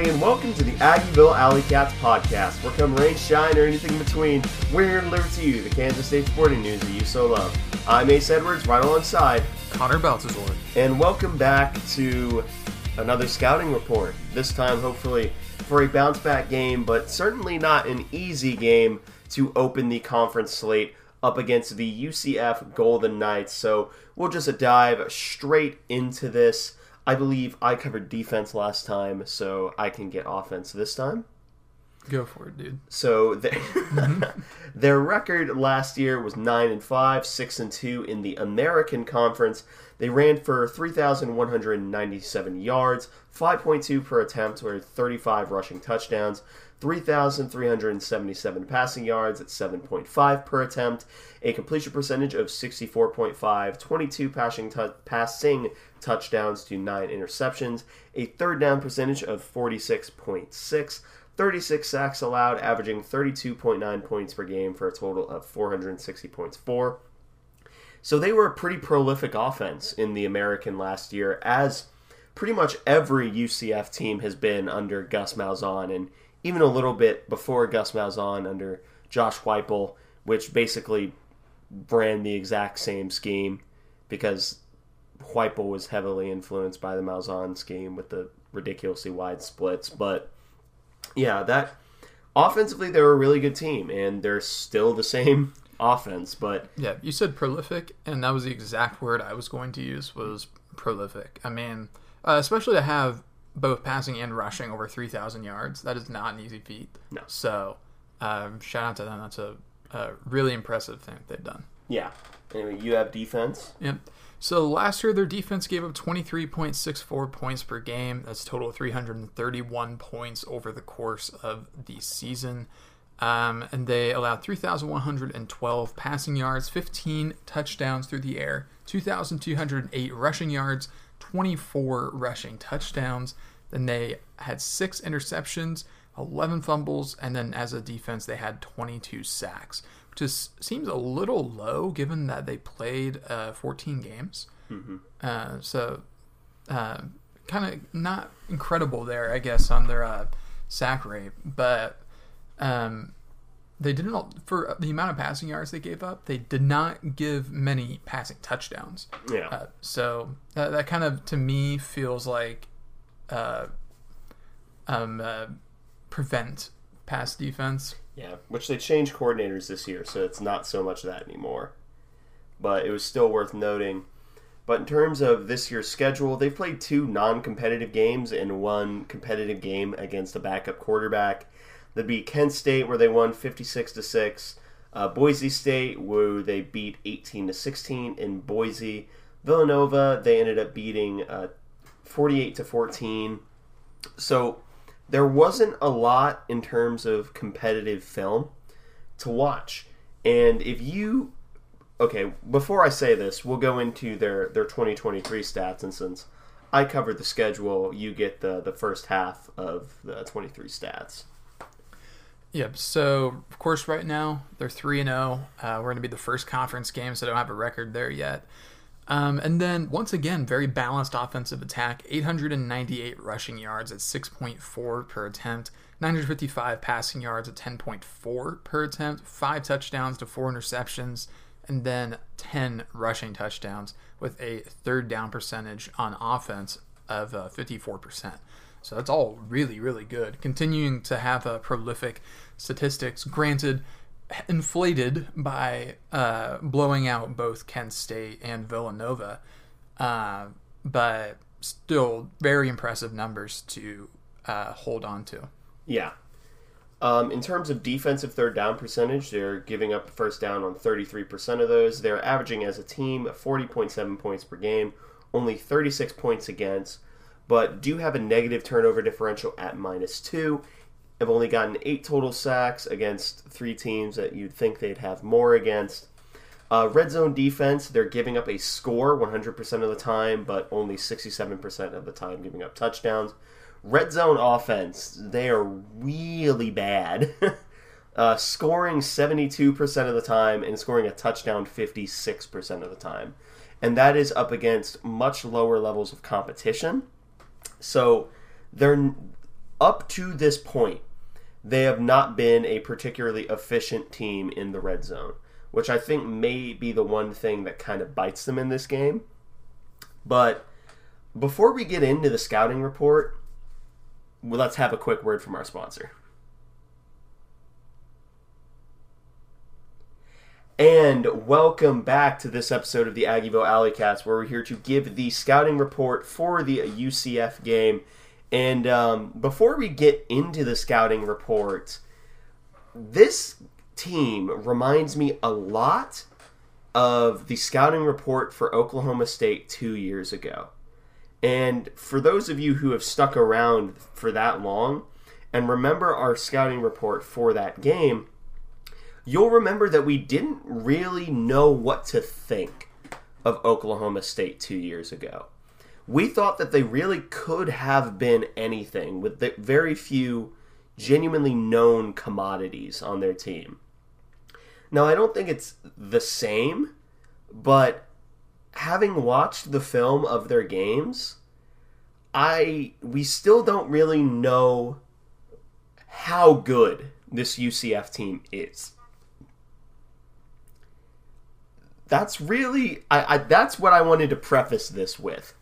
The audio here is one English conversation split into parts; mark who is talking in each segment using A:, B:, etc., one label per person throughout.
A: everybody, and welcome to the Aggieville Alley Cats podcast. Where come rain, shine, or anything in between, we're here to deliver to you the Kansas State sporting news that you so love. I'm Ace Edwards, right alongside
B: Connor Baltazar.
A: and welcome back to another scouting report. This time, hopefully, for a bounce back game, but certainly not an easy game to open the conference slate up against the UCF Golden Knights. So we'll just dive straight into this. I believe I covered defense last time, so I can get offense this time.
B: Go for it, dude.
A: So their, their record last year was nine and five, six and two in the American Conference. They ran for three thousand one hundred ninety-seven yards, five point two per attempt, or thirty-five rushing touchdowns. 3,377 passing yards at 7.5 per attempt, a completion percentage of 64.5, 22 passing, tou- passing touchdowns to 9 interceptions, a third down percentage of 46.6, 36 sacks allowed, averaging 32.9 points per game for a total of 460 points for. So they were a pretty prolific offense in the American last year, as pretty much every UCF team has been under Gus Malzahn, and even a little bit before Gus Malzahn under Josh Heupel, which basically ran the exact same scheme because Heupel was heavily influenced by the Malzahn scheme with the ridiculously wide splits. But yeah, that offensively they're a really good team, and they're still the same offense. But
B: Yeah, you said prolific, and that was the exact word I was going to use was prolific. I mean, uh, especially to have both passing and rushing over 3,000 yards, that is not an easy feat.
A: No.
B: So, um, shout out to them. That's a, a really impressive thing they've done.
A: yeah, anyway, you have defense.
B: Yep. So last year, their defense gave up 23.64 points per game. That's a total of 331 points over the course of the season. Um, and they allowed 3,112 passing yards, 15 touchdowns through the air, 2,208 rushing yards, 24 rushing touchdowns. Then they had six interceptions, 11 fumbles, and then as a defense, they had 22 sacks, which is, seems a little low given that they played uh, 14 games. Uh, so, uh, kind of not incredible there, I guess, on their uh, sack rate, but um, they didn't for the amount of passing yards they gave up. They did not give many passing touchdowns.
A: Yeah.
B: Uh, so uh, that kind of to me feels like uh, um, uh, prevent pass defense.
A: Yeah, which they changed coordinators this year, so it's not so much that anymore. But it was still worth noting. But in terms of this year's schedule, they've played two non competitive games and one competitive game against a backup quarterback. They beat Kent State, where they won 56 to 6. Uh, Boise State, where they beat 18 to 16 in Boise. Villanova, they ended up beating uh, 48 to 14. So there wasn't a lot in terms of competitive film to watch. And if you okay, before I say this, we'll go into their their 2023 stats and since I covered the schedule, you get the the first half of the 23 stats.
B: Yep. So of course, right now they're three and zero. Uh, We're going to be the first conference game, so they don't have a record there yet. Um, and then once again, very balanced offensive attack. 898 rushing yards at 6.4 per attempt. 955 passing yards at 10.4 per attempt. Five touchdowns to four interceptions, and then 10 rushing touchdowns with a third down percentage on offense of uh, 54%. So that's all really, really good. Continuing to have a prolific statistics. Granted, inflated by uh, blowing out both Kent State and Villanova, uh, but still very impressive numbers to uh, hold on to.
A: Yeah. Um, in terms of defensive third down percentage, they're giving up first down on 33% of those. They're averaging as a team 40.7 points per game, only 36 points against, but do have a negative turnover differential at minus two. Have only gotten eight total sacks against three teams that you'd think they'd have more against. Uh, red zone defense, they're giving up a score 100% of the time, but only 67% of the time giving up touchdowns. Red zone offense, they are really bad. uh, scoring 72% of the time and scoring a touchdown 56% of the time. And that is up against much lower levels of competition. So they're up to this point, they have not been a particularly efficient team in the red zone, which I think may be the one thing that kind of bites them in this game. But before we get into the scouting report, well, let's have a quick word from our sponsor. And welcome back to this episode of the Aggieville Alleycats, where we're here to give the scouting report for the UCF game. And um, before we get into the scouting report, this team reminds me a lot of the scouting report for Oklahoma State two years ago. And for those of you who have stuck around for that long and remember our scouting report for that game, you'll remember that we didn't really know what to think of Oklahoma State two years ago. We thought that they really could have been anything with very few genuinely known commodities on their team. Now, I don't think it's the same, but having watched the film of their games, I we still don't really know how good this UCF team is. That's really I, I that's what I wanted to preface this with.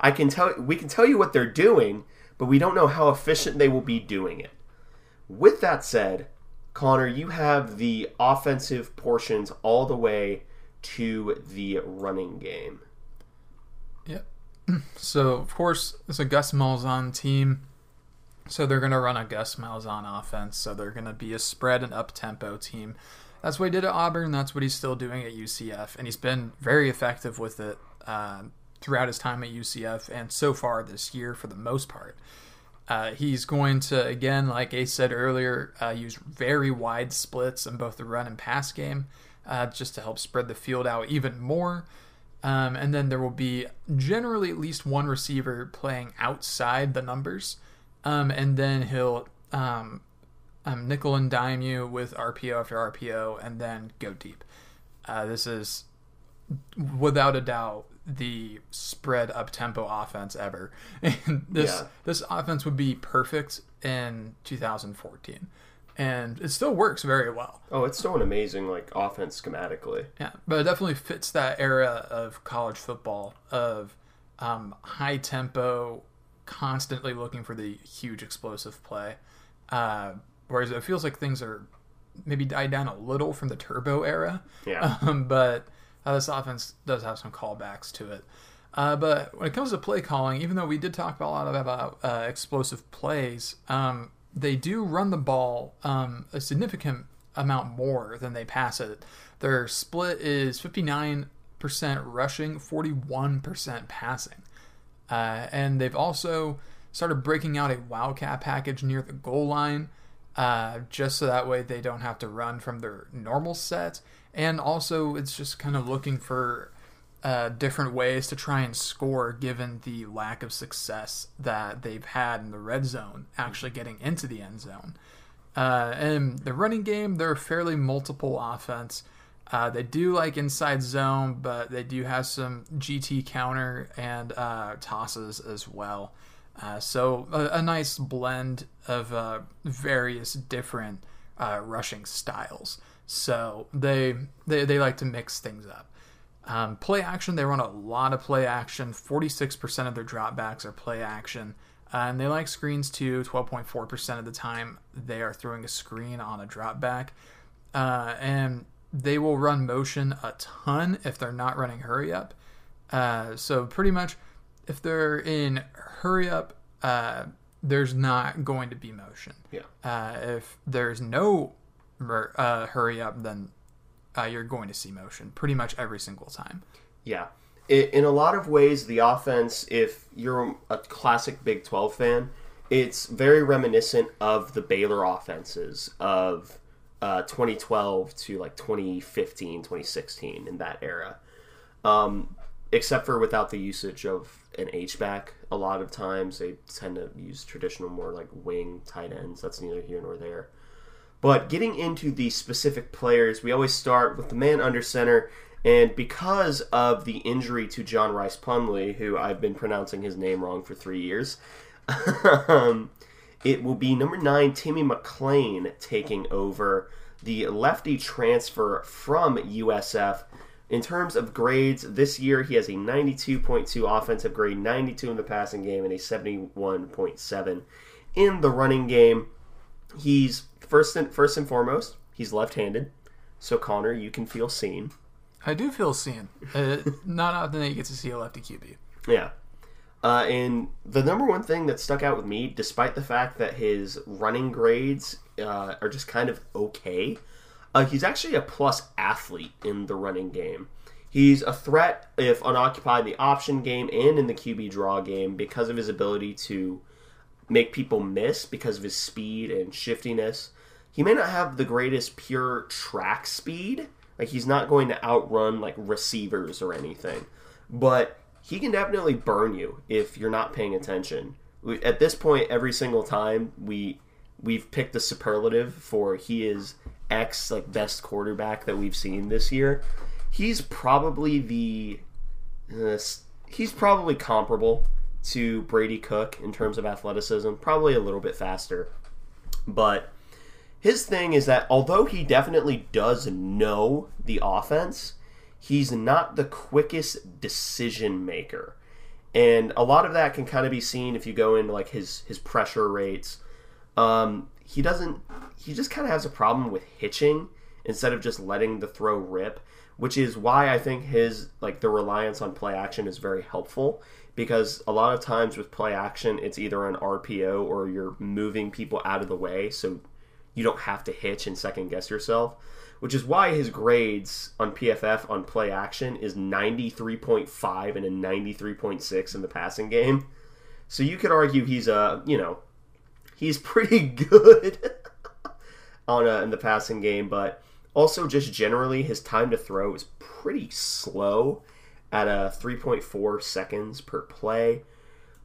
A: I can tell we can tell you what they're doing, but we don't know how efficient they will be doing it. With that said, Connor, you have the offensive portions all the way to the running game.
B: Yep. So of course it's a Gus Malzahn team. So they're gonna run a Gus Malzahn offense. So they're gonna be a spread and up tempo team. That's what he did at Auburn. That's what he's still doing at UCF, and he's been very effective with it uh, throughout his time at UCF and so far this year for the most part. Uh, he's going to again, like Ace said earlier, uh, use very wide splits in both the run and pass game, uh, just to help spread the field out even more. Um, and then there will be generally at least one receiver playing outside the numbers, um, and then he'll um, um, nickel and dime you with RPO after RPO, and then go deep. Uh, this is without a doubt the spread up tempo offense ever. And this
A: Yeah.
B: this offense would be perfect in 2014, and it still works very well.
A: Oh, it's still an amazing like offense schematically.
B: Yeah, but it definitely fits that era of college football of um, high tempo, constantly looking for the huge explosive play. Uh, whereas it feels like things are maybe died down a little from the turbo era.
A: Yeah.
B: Um, but uh, this offense does have some callbacks to it. Uh, but when it comes to play calling, even though we did talk a lot about uh, explosive plays, um, they do run the ball um, a significant amount more than they pass it. Their split is 59% rushing, 41% passing. Uh, and they've also started breaking out a wildcat package near the goal line, uh, just so that way they don't have to run from their normal set. And also, it's just kind of looking for uh, different ways to try and score given the lack of success that they've had in the red zone, actually getting into the end zone. Uh, and the running game, they're a fairly multiple offense. Uh, they do like inside zone, but they do have some GT counter and uh, tosses as well. Uh, so a, a nice blend of uh, various different uh, rushing styles. So they, they they like to mix things up. Um, play action, they run a lot of play action. 46% of their dropbacks are play action. Uh, and they like screens too. 12.4% of the time they are throwing a screen on a dropback. Uh, and they will run motion a ton if they're not running hurry up. Uh, so pretty much if they're in hurry up, uh, there's not going to be motion.
A: Yeah.
B: Uh, if there's no uh, hurry up, then uh, you're going to see motion pretty much every single time.
A: Yeah. I in a lot of ways, the offense, if you're a classic Big 12 fan, it's very reminiscent of the Baylor offenses of uh, 2012 to like 2015, 2016 in that era. Um, except for without the usage of an H back, a lot of times they tend to use traditional, more like wing tight ends. That's neither here nor there. But getting into the specific players, we always start with the man under center. And because of the injury to John Rhys Plumlee, who I've been pronouncing his name wrong for three years, um, it will be number nine, Timmy McClain, taking over the lefty transfer from USF. In terms of grades, this year he has a 92.2 offensive grade, 92 in the passing game, and a 71.7 in the running game. He's first and first and foremost, he's left-handed. So Connor, you can feel seen.
B: I do feel seen. Uh, not often that you get to see a lefty QB.
A: Yeah. Uh, and the number one thing that stuck out with me, despite the fact that his running grades uh, are just kind of okay, uh, he's actually a plus athlete in the running game. He's a threat if unoccupied in the option game and in the QB draw game because of his ability to make people miss because of his speed and shiftiness. He may not have the greatest pure track speed, like he's not going to outrun like receivers or anything, but he can definitely burn you if you're not paying attention. At this point, every single time we we've picked a superlative for he is X like best quarterback that we've seen this year. He's probably the uh, he's probably comparable to Brady Cook in terms of athleticism, probably a little bit faster. But his thing is that although he definitely does know the offense, he's not the quickest decision maker. And a lot of that can kind of be seen if you go into like his his pressure rates. Um, he doesn't he just kind of has a problem with hitching instead of just letting the throw rip, which is why I think his like the reliance on play action is very helpful because a lot of times with play action it's either an RPO or you're moving people out of the way so you don't have to hitch and second guess yourself, which is why his grades on PFF on play action is 93.5 and a 93.6 in the passing game. So you could argue he's a, you know, he's pretty good on a, in the passing game, but also just generally his time to throw is pretty slow at uh, a 3.4 seconds per play.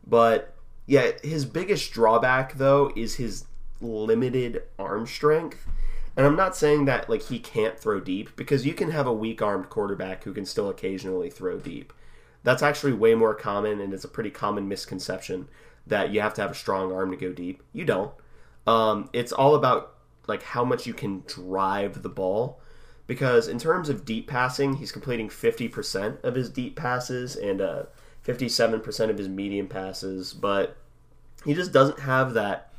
A: But yeah, his biggest drawback though is his limited arm strength. And I'm not saying that like he can't throw deep because you can have a weak-armed quarterback who can still occasionally throw deep. That's actually way more common and it's a pretty common misconception that you have to have a strong arm to go deep. You don't. Um, it's all about like how much you can drive the ball because in terms of deep passing, he's completing 50% of his deep passes and uh, 57% of his medium passes, but he just doesn't have that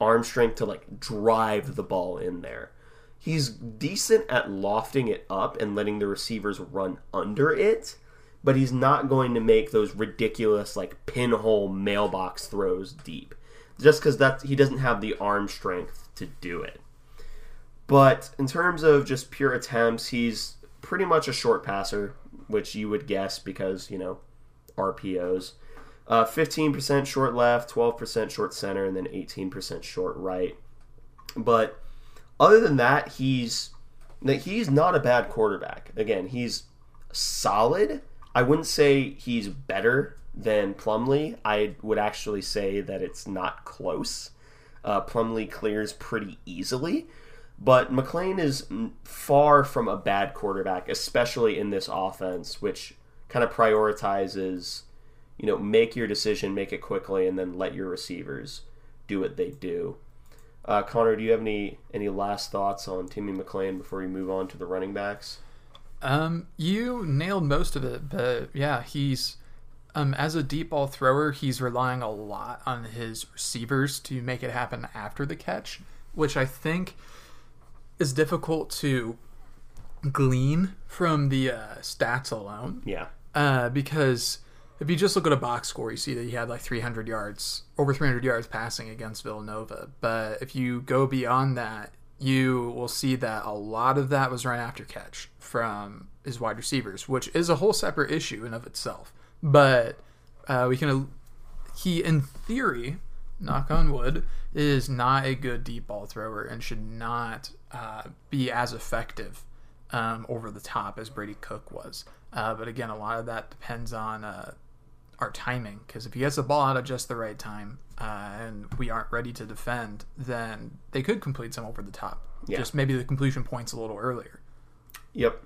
A: arm strength to like drive the ball in there. He's decent at lofting it up and letting the receivers run under it, but he's not going to make those ridiculous like pinhole mailbox throws deep. Just because that he doesn't have the arm strength to do it. But in terms of just pure attempts, he's pretty much a short passer, which you would guess because, you know, RPOs. Uh, 15% short left, 12% short center, and then 18% short right. But other than that, he's he's not a bad quarterback. Again, he's solid. I wouldn't say he's better than Plumlee. I would actually say that it's not close. Uh, Plumlee clears pretty easily, but McClain is far from a bad quarterback, especially in this offense, which kind of prioritizes you know, make your decision, make it quickly, and then let your receivers do what they do. Uh, Connor, do you have any any last thoughts on Timmy McClain before we move on to the running backs?
B: Um, you nailed most of it, but yeah, he's um, as a deep ball thrower, he's relying a lot on his receivers to make it happen after the catch, which I think is difficult to glean from the uh, stats alone.
A: Yeah.
B: Uh, because if you just look at a box score, you see that he had like 300 yards, over 300 yards passing against Villanova. But if you go beyond that, you will see that a lot of that was run after catch from his wide receivers, which is a whole separate issue in of itself. But uh, we can, he in theory, knock on wood, is not a good deep ball thrower and should not uh, be as effective um, over the top as Brady Cook was. Uh, but again, a lot of that depends on uh, our timing because if he gets the ball out at just the right time uh, and we aren't ready to defend, then they could complete some over the top. Yeah. Just maybe the completion points a little earlier.
A: Yep.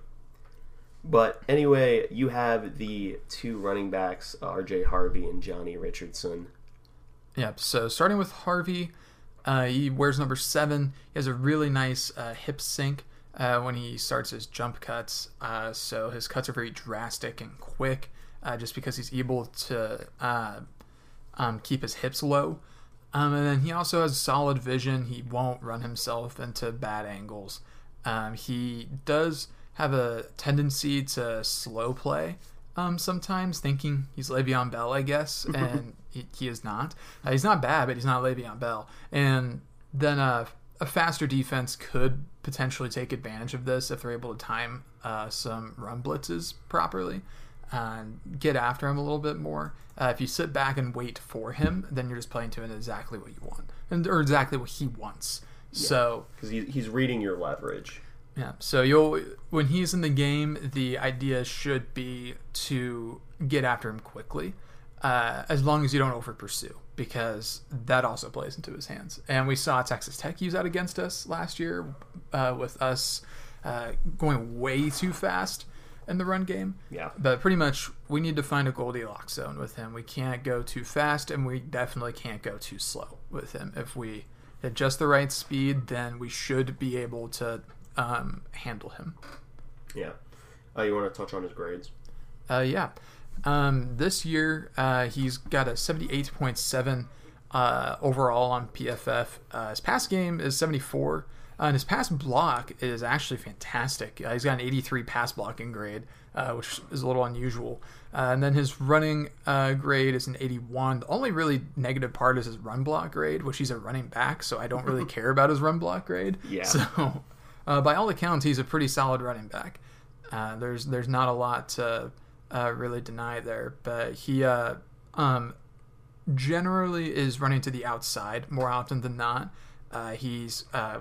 A: But anyway, you have the two running backs, R.J. Harvey and Johnny Richardson.
B: Yep. So starting with Harvey, Uh, he wears number seven. He has a really nice uh, hip sink uh, when he starts his jump cuts. Uh, so his cuts are very drastic and quick, uh, just because he's able to uh, um, keep his hips low. Um, and then he also has solid vision. He won't run himself into bad angles. Um, he does have a tendency to slow play um, sometimes, thinking he's Le'Veon Bell, I guess, and he, he is not. Uh, he's not bad, but he's not Le'Veon Bell. And then uh, a faster defense could potentially take advantage of this if they're able to time uh, some run blitzes properly and get after him a little bit more. Uh, if you sit back and wait for him, then you're just playing to him exactly what you want, and or exactly what he wants. So
A: because he, he's reading your leverage.
B: yeah, so you'll when he's in the game, the idea should be to get after him quickly, uh, as long as you don't over pursue, because that also plays into his hands. And we saw Texas Tech use that against us last year, uh, with us uh, going way too fast in the run game.
A: Yeah.
B: But pretty much, we need to find a Goldilocks zone with him. We can't go too fast, and we definitely can't go too slow with him. If we at just the right speed, then we should be able to um, handle him.
A: Yeah. Uh, you want to touch on his grades?
B: Uh, yeah. Um, this year, uh, he's got a 78.7 uh, overall on PFF. Uh, his pass game is 74. Uh, and his pass block is actually fantastic. Uh, he's got an 83 pass blocking grade, uh, which is a little unusual. Uh, and then his running uh, grade is an 81. The only really negative part is his run block grade, which he's a running back, so I don't really care about his run block grade.
A: Yeah.
B: So, uh, by all accounts, he's a pretty solid running back. Uh, there's there's not a lot to uh, really deny there, but he uh, um, generally is running to the outside more often than not. Uh, he's uh,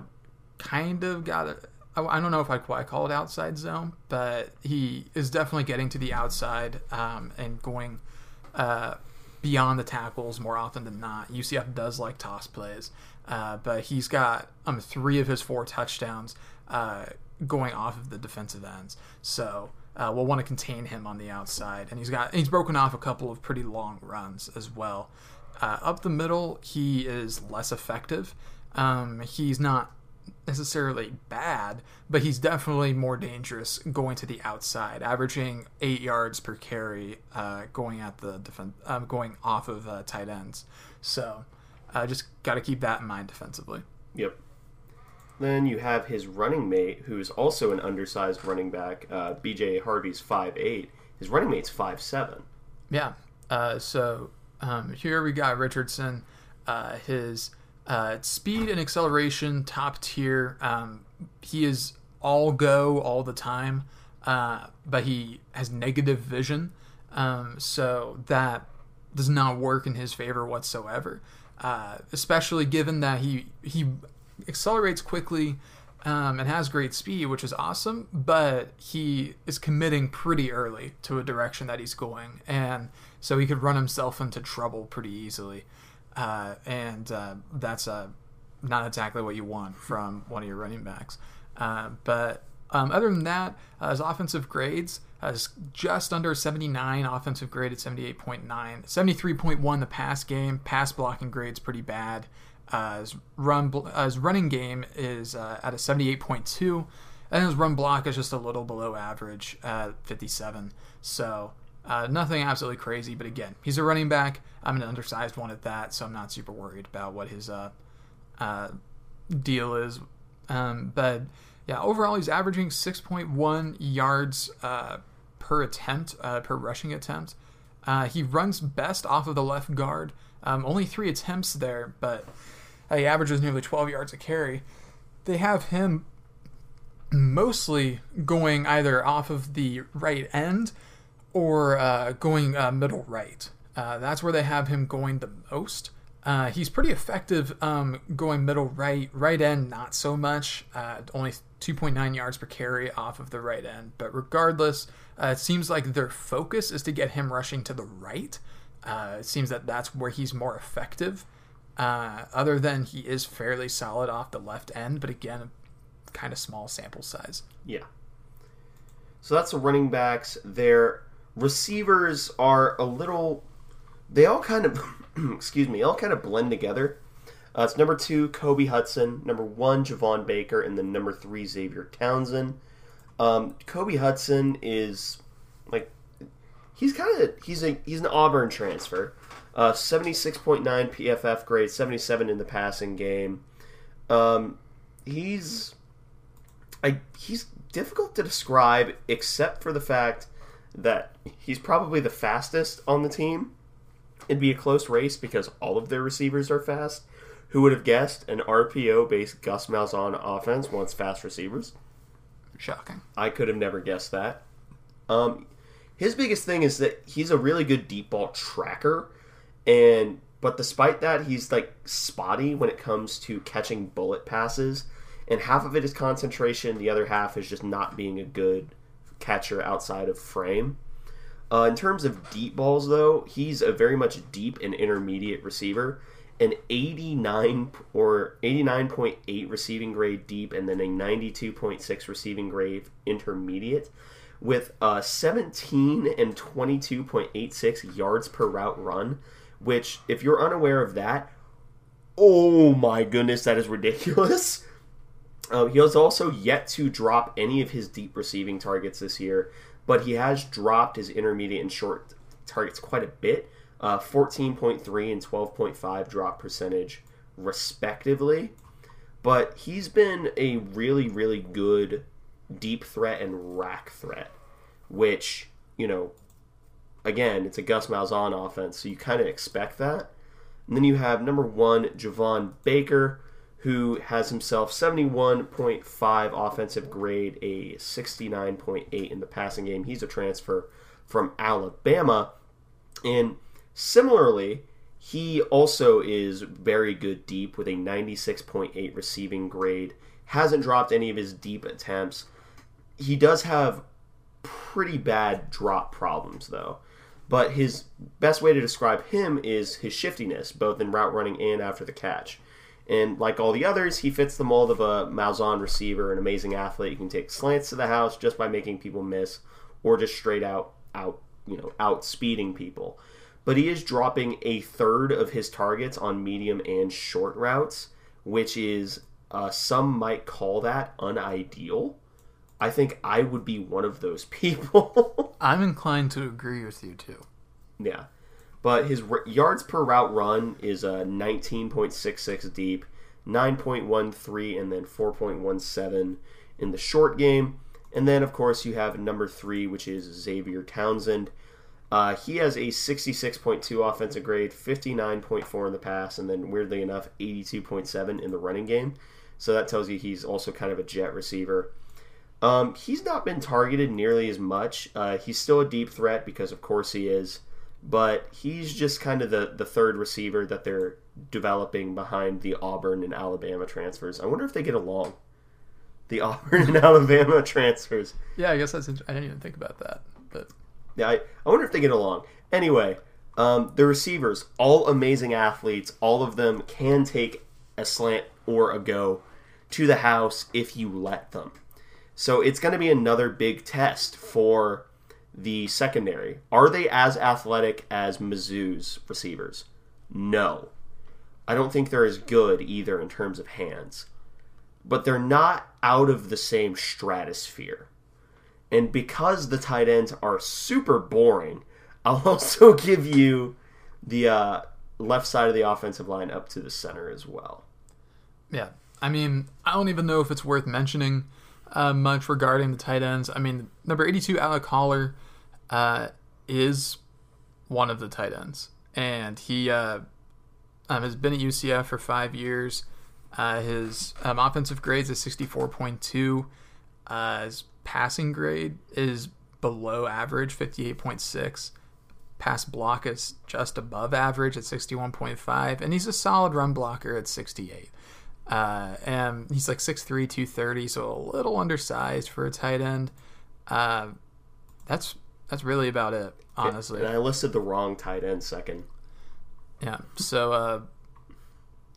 B: kind of got it. I don't know if I'd quite call it outside zone, but he is definitely getting to the outside um, and going uh, beyond the tackles more often than not. UCF does like toss plays, uh, but he's got um, three of his four touchdowns uh, going off of the defensive ends. So uh, we'll want to contain him on the outside, and he's got he's broken off a couple of pretty long runs as well. Uh, up the middle, he is less effective. Um, he's not necessarily bad, but he's definitely more dangerous going to the outside, averaging eight yards per carry, uh, going at the defen- um, going off of uh, tight ends. So, uh, just got to keep that in mind defensively.
A: Yep. Then you have his running mate, who's also an undersized running back. Uh, BJ Harvey's 5'8". His running mate's 5'7".
B: Yeah. Uh, so um, here we got Richardson. Uh, his uh, speed and acceleration, top tier. Um, he is all go all the time, uh, but he has negative vision. Um, so that does not work in his favor whatsoever. Uh, especially given that he he accelerates quickly um, and has great speed, which is awesome. But he is committing pretty early to a direction that he's going, and so he could run himself into trouble pretty easily. Uh, and uh, that's uh, not exactly what you want from one of your running backs. Uh, but um, other than that, uh, his offensive grades is just under 79, offensive grade at 78.9, 73.1 the pass game, pass blocking grade's pretty bad. Uh, his run uh, his running game is uh, at a 78.2, and his run block is just a little below average at 57. So uh, nothing absolutely crazy, but again, he's a running back. I'm an undersized one at that, so I'm not super worried about what his uh, uh, deal is. Um, but yeah, overall, he's averaging 6.1 yards uh, per attempt, uh, per rushing attempt. Uh, he runs best off of the left guard. Um, only three attempts there, but he averages nearly 12 yards a carry. They have him mostly going either off of the right end or uh, going uh, middle right. Uh, that's where they have him going the most. Uh, he's pretty effective um, going middle right, right end not so much. Uh, only 2.9 yards per carry off of the right end. But regardless, uh, it seems like their focus is to get him rushing to the right. It seems that that's where he's more effective. Other than he is fairly solid off the left end, but again, kind of small sample size.
A: Yeah. So that's the running backs. Their receivers are a little. They all kind of, excuse me, all kind of blend together. Uh, it's number two, Kobe Hudson. Number one, Javon Baker. And then number three, Xavier Townsend. Um, Kobe Hudson is like he's kind of he's a he's an Auburn transfer. Uh, 76.9 PFF grade, 77 in the passing game. Um, he's I he's difficult to describe except for the fact that he's probably the fastest on the team. It'd be a close race because all of their receivers are fast. Who would have guessed an RPO based Gus Malzahn offense wants fast receivers?
B: Shocking.
A: I could have never guessed that. Um, his biggest thing is that he's a really good deep ball tracker, and but despite that, he's like spotty when it comes to catching bullet passes, and half of it is concentration, the other half is just not being a good catcher outside of frame. Uh, in terms of deep balls, though, he's a very much deep and intermediate receiver. An 89 or 89.8 receiving grade deep, and then a 92.6 receiving grade intermediate, with uh, 17 and 22.86 yards per route run. Which, if you're unaware of that, oh my goodness, that is ridiculous. Um, he has also yet to drop any of his deep receiving targets this year, but he has dropped his intermediate and short targets quite a bit uh, 14.3 and 12.5 drop percentage, respectively. But he's been a really, really good deep threat and rack threat, which, you know, again, it's a Gus Malzahn offense, so you kind of expect that. And then you have number one, Javon Baker who has himself 71.5 offensive grade, a 69.8 in the passing game. He's a transfer from Alabama. And similarly, he also is very good deep with a 96.8 receiving grade. Hasn't dropped any of his deep attempts. He does have pretty bad drop problems, though. But his best way to describe him is his shiftiness, both in route running and after the catch. And like all the others, he fits the mold of a Malzahn receiver, an amazing athlete. He can take slants to the house just by making people miss, or just straight out out you know out speeding people. But he is dropping a third of his targets on medium and short routes, which is uh, some might call that unideal. I think I would be one of those people.
B: I'm inclined to agree with you too.
A: Yeah but his r- yards per route run is uh, 19.66 deep, 9.13, and then 4.17 in the short game. And then, of course, you have number three, which is Xavier Townsend. Uh, he has a 66.2 offensive grade, 59.4 in the pass, and then, weirdly enough, 82.7 in the running game. So that tells you he's also kind of a jet receiver. Um, he's not been targeted nearly as much. Uh, he's still a deep threat because, of course, he is but he's just kind of the, the third receiver that they're developing behind the Auburn and Alabama transfers. I wonder if they get along. The Auburn and Alabama transfers.
B: Yeah, I guess that's. I didn't even think about that, but
A: yeah, I, I wonder if they get along. Anyway, um, the receivers, all amazing athletes. All of them can take a slant or a go to the house if you let them. So it's going to be another big test for the secondary. Are they as athletic as Mizzou's receivers? No. I don't think they're as good either in terms of hands. But they're not out of the same stratosphere. And because the tight ends are super boring, I'll also give you the uh, left side of the offensive line up to the center as well.
B: Yeah. I mean, I don't even know if it's worth mentioning uh, much regarding the tight ends. I mean, number 82, Alec Holler, uh, is one of the tight ends, and he uh, um, has been at UCF for five years. Uh, his um, offensive grades is sixty four point two. Uh, his passing grade is below average, fifty eight point six. Pass block is just above average at sixty one point five, and he's a solid run blocker at sixty eight. Uh, and he's like 6'3", 230, so a little undersized for a tight end. Uh, that's that's really about it, honestly.
A: And I listed the wrong tight end second.
B: Yeah. So uh,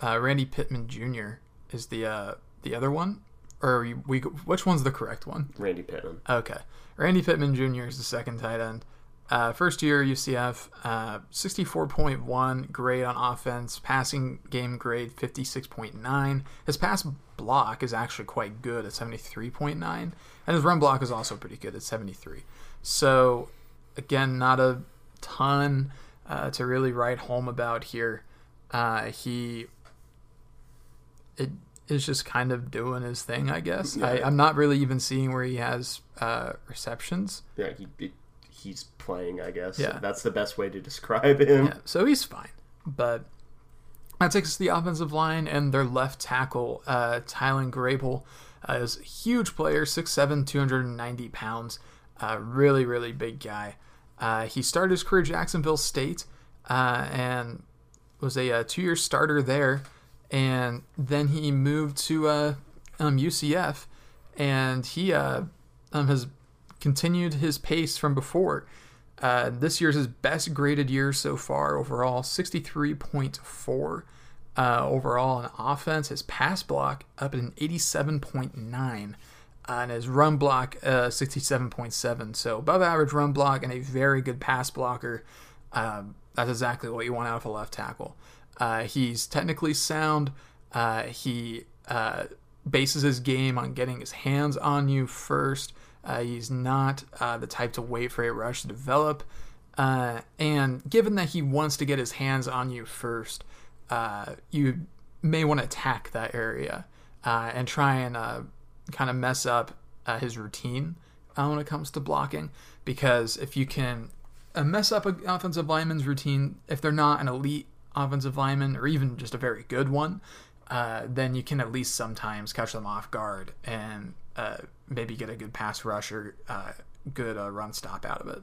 B: uh, Randy Pittman Jr. is the uh, the other one, or we, we which one's the correct one?
A: Randy Pittman.
B: Okay. Randy Pittman Jr. is the second tight end. Uh, first year UCF, uh, 64.1 grade on offense, passing game grade 56.9. His pass block is actually quite good at 73.9, and his run block is also pretty good at 73. So, again, not a ton uh, to really write home about here. Uh, he it is just kind of doing his thing, I guess.
A: Yeah.
B: I, I'm not really even seeing where he has uh, receptions.
A: Yeah, he, he he's playing. I guess.
B: Yeah.
A: that's the best way to describe him.
B: Yeah, so he's fine. But that takes us to the offensive line and their left tackle, uh, Tylan Grable, uh, is a huge player, 6'7", 290 pounds. Uh, really, really big guy. Uh, he started his career at Jacksonville State uh, and was a, uh two-year starter there. And then he moved to uh, um, UCF, and he um, has continued his pace from before. Uh, this year's his best graded year so far overall, 63.4 uh, overall in offense. His pass block up at an 87.9, uh, and his run block uh, 67.7. So above average run block and a very good pass blocker. Um, that's exactly what you want out of a left tackle. Uh, he's technically sound. Uh, he bases his game on getting his hands on you first. Uh, he's not uh, the type to wait for a rush to develop. Uh, and given that he wants to get his hands on you first, uh, you may want to attack that area uh, and try and uh, kind of mess up his routine when it comes to blocking. Because if you can mess up an offensive lineman's routine, if they're not an elite offensive lineman or even just a very good one, then you can at least sometimes catch them off guard and uh, maybe get a good pass rush or uh, good uh, run stop out of it.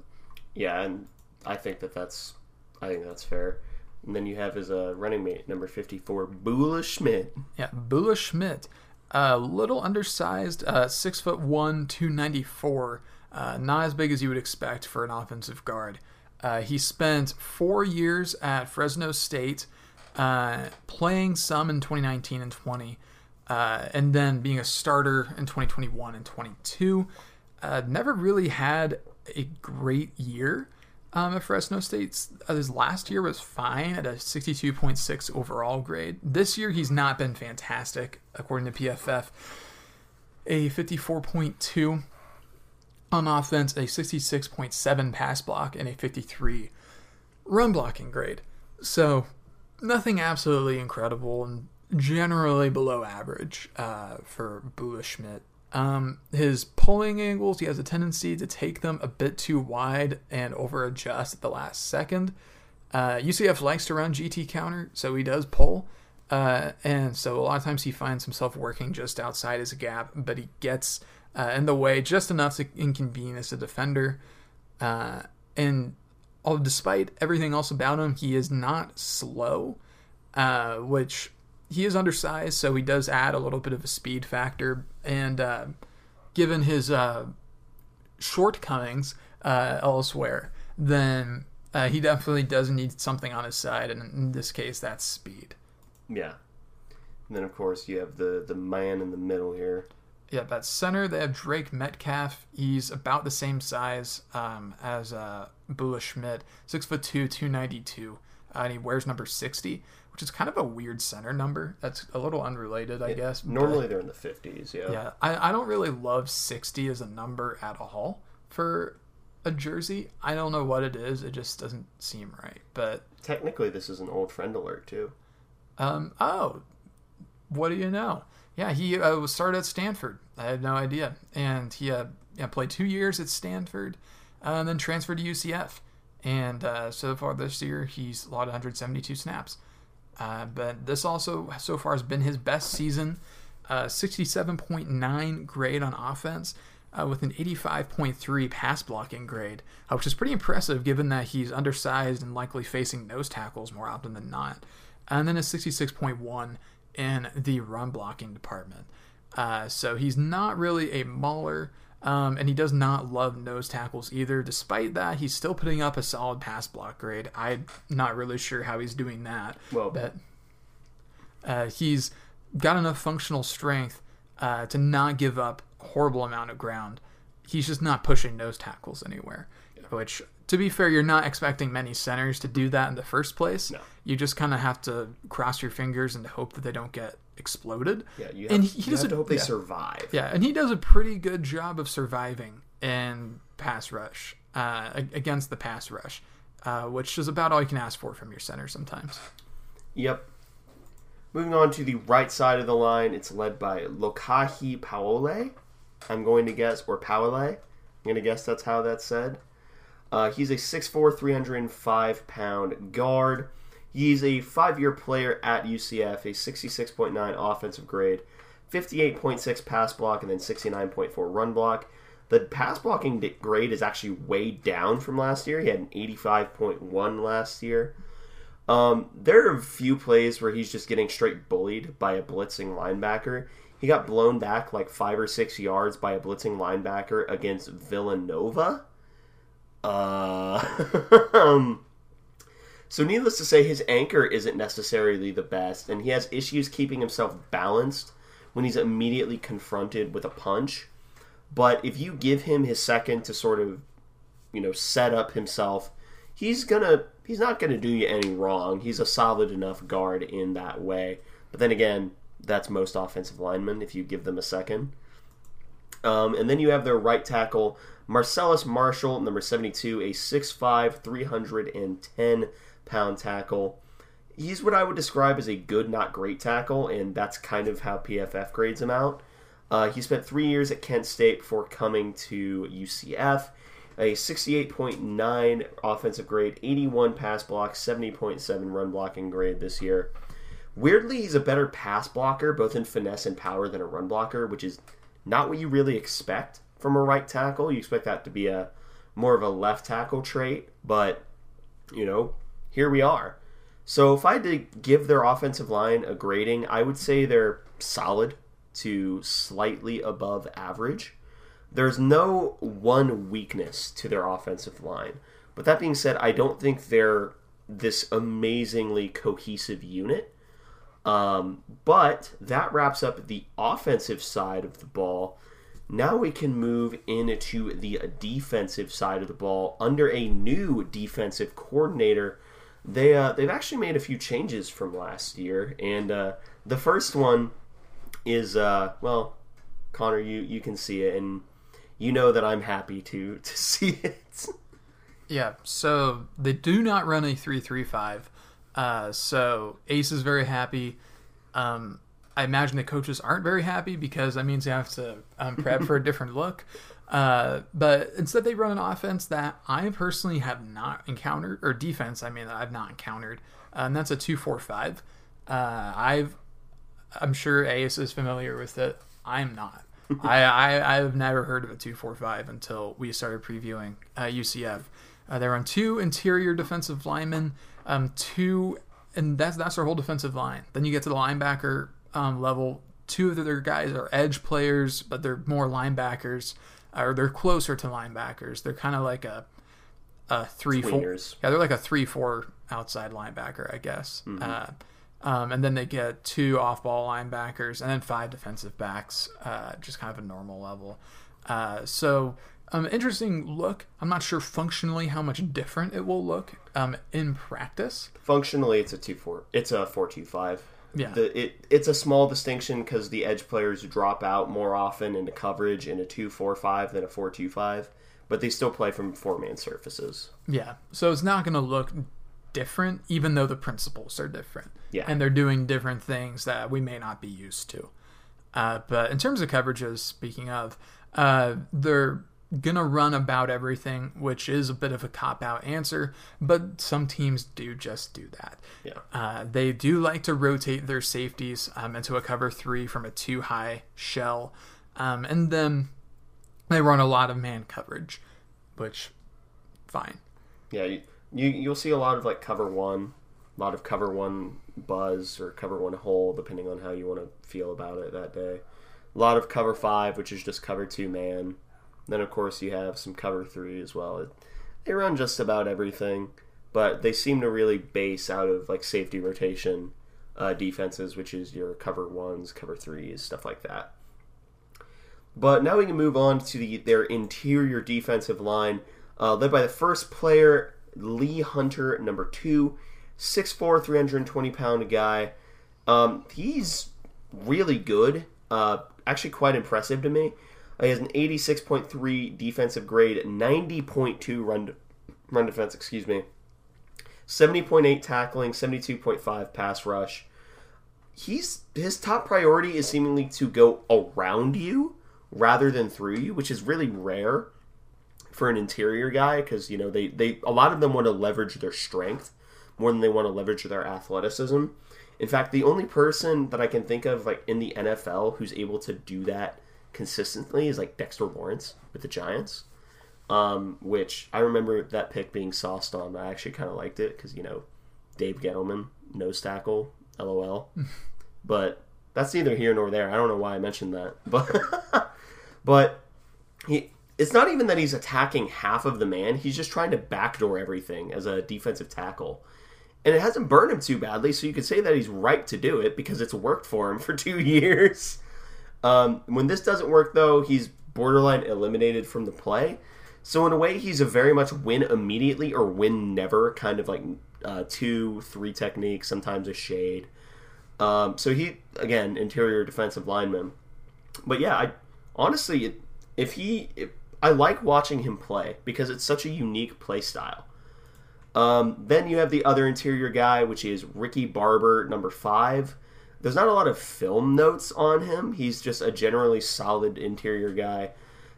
A: Yeah, and I think that that's I think that's fair. And then you have his uh, running mate, number fifty-four, Bula Schmidt.
B: Yeah, Bula Schmidt, a little undersized, uh, six foot one, two ninety four. Uh, not as big as you would expect for an offensive guard. Uh, he spent four years at Fresno State, uh, playing some in 2019 and 20, uh, and then being a starter in 2021 and 22. Uh, never really had a great year um, at Fresno State. Uh, his last year was fine at a 62.6 overall grade. This year, he's not been fantastic, according to PFF. A 54.2 on offense, a 66.7 pass block, and a 53 run blocking grade. So, nothing absolutely incredible and generally below average uh, for Bula Schmidt. Um, his pulling angles, he has a tendency to take them a bit too wide and over adjust at the last second. Uh, UCF likes to run GT counter, so he does pull. Uh, and so a lot of times he finds himself working just outside his gap, but he gets uh, in the way just enough to inconvenience the defender. Uh, and all, despite everything else about him, he is not slow, uh, which he is undersized, so he does add a little bit of a speed factor. And uh, given his uh, shortcomings uh, elsewhere, then uh, he definitely does need something on his side, and in this case, that's speed.
A: Yeah. And then of course you have the the man in the middle here.
B: Yeah, that center they have Drake Metcalf. He's about the same size um, as uh, Bula Schmidt, six foot two, two ninety two, uh, and he wears number sixty, which is kind of a weird center number. That's a little unrelated, I guess. but-
A: Normally they're in the fifties. Yeah.
B: yeah, I, I don't really love sixty as a number at all for a jersey. I don't know what it is. It just doesn't seem right. But
A: Technically, this is an old friend alert too.
B: um, oh, what do you know? Yeah, he uh, started at Stanford. I had no idea, and he uh, yeah, played two years at Stanford, uh, and then transferred to UCF. And uh, so far this year, he's logged 172 snaps. Uh, but this also so far has been his best season. Uh, 67.9 grade on offense. Uh, with an 85.3 pass blocking grade, uh, which is pretty impressive given that he's undersized and likely facing nose tackles more often than not. And then a 66.1 in the run blocking department. Uh, so he's not really a mauler, um, and he does not love nose tackles either. Despite that, he's still putting up a solid pass block grade. I'm not really sure how he's doing that.
A: Well-
B: but uh, he's got enough functional strength uh, to not give up a horrible amount of ground. He's just not pushing nose tackles anywhere. which to be fair, you're not expecting many centers to do that in the first place.
A: No.
B: You just kind of have to cross your fingers and hope that they don't get exploded.
A: Yeah, you have,
B: and he, he does
A: have
B: a,
A: to hope they
B: yeah.
A: survive.
B: Yeah, and he does a pretty good job of surviving in pass rush uh, against the pass rush, uh, which is about all you can ask for from your center sometimes.
A: Yep. Moving on to the right side of the line, it's led by Lokahi Paole. I'm going to guess, or Paole. I'm going to guess that's how that's said. Uh, he's a 6'4", 305 pound guard. He's a five year player at UCF, a 66.9 offensive grade, 58.6 pass block, and then 69.4 run block. The pass blocking grade is actually way down from last year. He had an 85.1 last year. Um, there are a few plays where he's just getting straight bullied by a blitzing linebacker. He got blown back like five or six yards by a blitzing linebacker against Villanova. Uh, um, so needless to say, his anchor isn't necessarily the best, and he has issues keeping himself balanced when he's immediately confronted with a punch. But if you give him his second to sort of, you know, set up himself, he's gonna he's not gonna do you any wrong. He's a solid enough guard in that way. But then again, that's most offensive linemen if you give them a second. Um, and then you have their right tackle, Marcellus Marshall, number 72, a 6'5, 310 pound tackle. He's what I would describe as a good, not great tackle, and that's kind of how PFF grades him out. Uh, he spent three years at Kent State before coming to UCF. A 68.9 offensive grade, 81 pass block, 70.7 run blocking grade this year. Weirdly, he's a better pass blocker, both in finesse and power, than a run blocker, which is not what you really expect from a right tackle. You expect that to be a more of a left tackle trait, but you know, here we are. So if I had to give their offensive line a grading, I would say they're solid to slightly above average. There's no one weakness to their offensive line. But that being said, I don't think they're this amazingly cohesive unit. Um, but that wraps up the offensive side of the ball. Now we can move into the defensive side of the ball under a new defensive coordinator. They uh, they've actually made a few changes from last year, and uh, the first one is uh, well, Connor, you you can see it, and you know that I'm happy to to see it.
B: Yeah, so they do not run a three-three-five. Uh, so Ace is very happy. Um, I imagine the coaches aren't very happy because that means they have to um, prep for a different look. Uh, but instead, they run an offense that I personally have not encountered, or defense, I mean, that I've not encountered, uh, and that's a two-four-five. Uh, I've, I'm sure Ace is familiar with it. I'm not. I, I I've never heard of a two-four-five until we started previewing uh, UCF. Uh, they run two interior defensive linemen, um, two, and that's that's their whole defensive line. Then you get to the linebacker um, level. Two of their guys are edge players, but they're more linebackers, or they're closer to linebackers. They're kind of like a a three four. Yeah, they're like a three four outside linebacker, I guess. Uh, um, and then they get two off ball linebackers and then five defensive backs, uh, just kind of a normal level. Uh, so, um, interesting look. I'm not sure functionally how much different it will look um, in practice.
A: Functionally, it's a two four. It's a four two five.
B: Yeah.
A: The, it it's a small distinction because the edge players drop out more often into coverage in a two four five than a four two five, but they still play from four man surfaces.
B: Yeah. So it's not going to look different, even though the principles are different.
A: Yeah.
B: And they're doing different things that we may not be used to. Uh, but in terms of coverages, speaking of, uh, they're to run about everything, which is a bit of a cop out answer, but some teams do just do that.
A: Yeah.
B: Uh, they do like to rotate their safeties um, into a cover three from a two high shell. Um, and then they run a lot of man coverage, which, fine.
A: Yeah, you, you you'll see a lot of like cover one, a lot of cover one buzz or cover one hole, depending on how you want to feel about it that day. A lot of cover five, which is just cover two man. Then of course you have some cover three as well. They run just about everything, but they seem to really base out of like safety rotation uh, defenses, which is your cover ones, cover threes, stuff like that. But now we can move on to the their interior defensive line. uh, led by the first player, Lee Hunter, number two, 6'4", 320 pound guy. Um, he's really good. Uh, actually, quite impressive to me. Uh, he has an 86.3 defensive grade, 90.2 run run defense. Excuse me. 70.8 tackling, 72.5 pass rush. He's his top priority is seemingly to go around you rather than through you, which is really rare for an interior guy because you know they they a lot of them want to leverage their strength more than they want to leverage their athleticism. In fact, the only person that I can think of like in the NFL who's able to do that consistently is like Dexter Lawrence with the Giants. Um, which I remember that pick being sauced on. I actually kind of liked it because you know Dave Gettleman nose tackle, lol. but that's neither here nor there. I don't know why I mentioned that, but but he. It's not even that he's attacking half of the man. He's just trying to backdoor everything as a defensive tackle and it hasn't burned him too badly. So you could say that he's right to do it because it's worked for him for two years. Um, when this doesn't work, though, he's borderline eliminated from the play. So in a way, he's a very much win immediately or win never kind of like uh, two, three technique, sometimes a shade. Um, so he again interior defensive lineman. But yeah, I honestly, if he, I like watching him play because it's such a unique play style. Um, then you have the other interior guy, which is Ricky Barber, number five. There's not a lot of film notes on him. He's just a generally solid interior guy.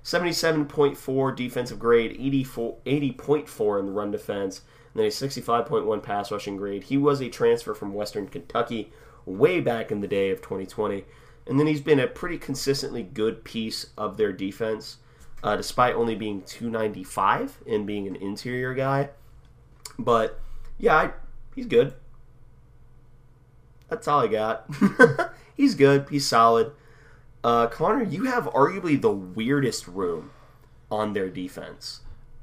A: 77.4 defensive grade, 84, 80.4 in the run defense, and then a 65.1 pass rushing grade. He was a transfer from Western Kentucky way back in the day of 2020. And then he's been a pretty consistently good piece of their defense, uh, despite only being 295 and being an interior guy. But yeah, I, he's good. That's all I got. he's good. He's solid. Uh, Connor, you have arguably the weirdest room on their defense.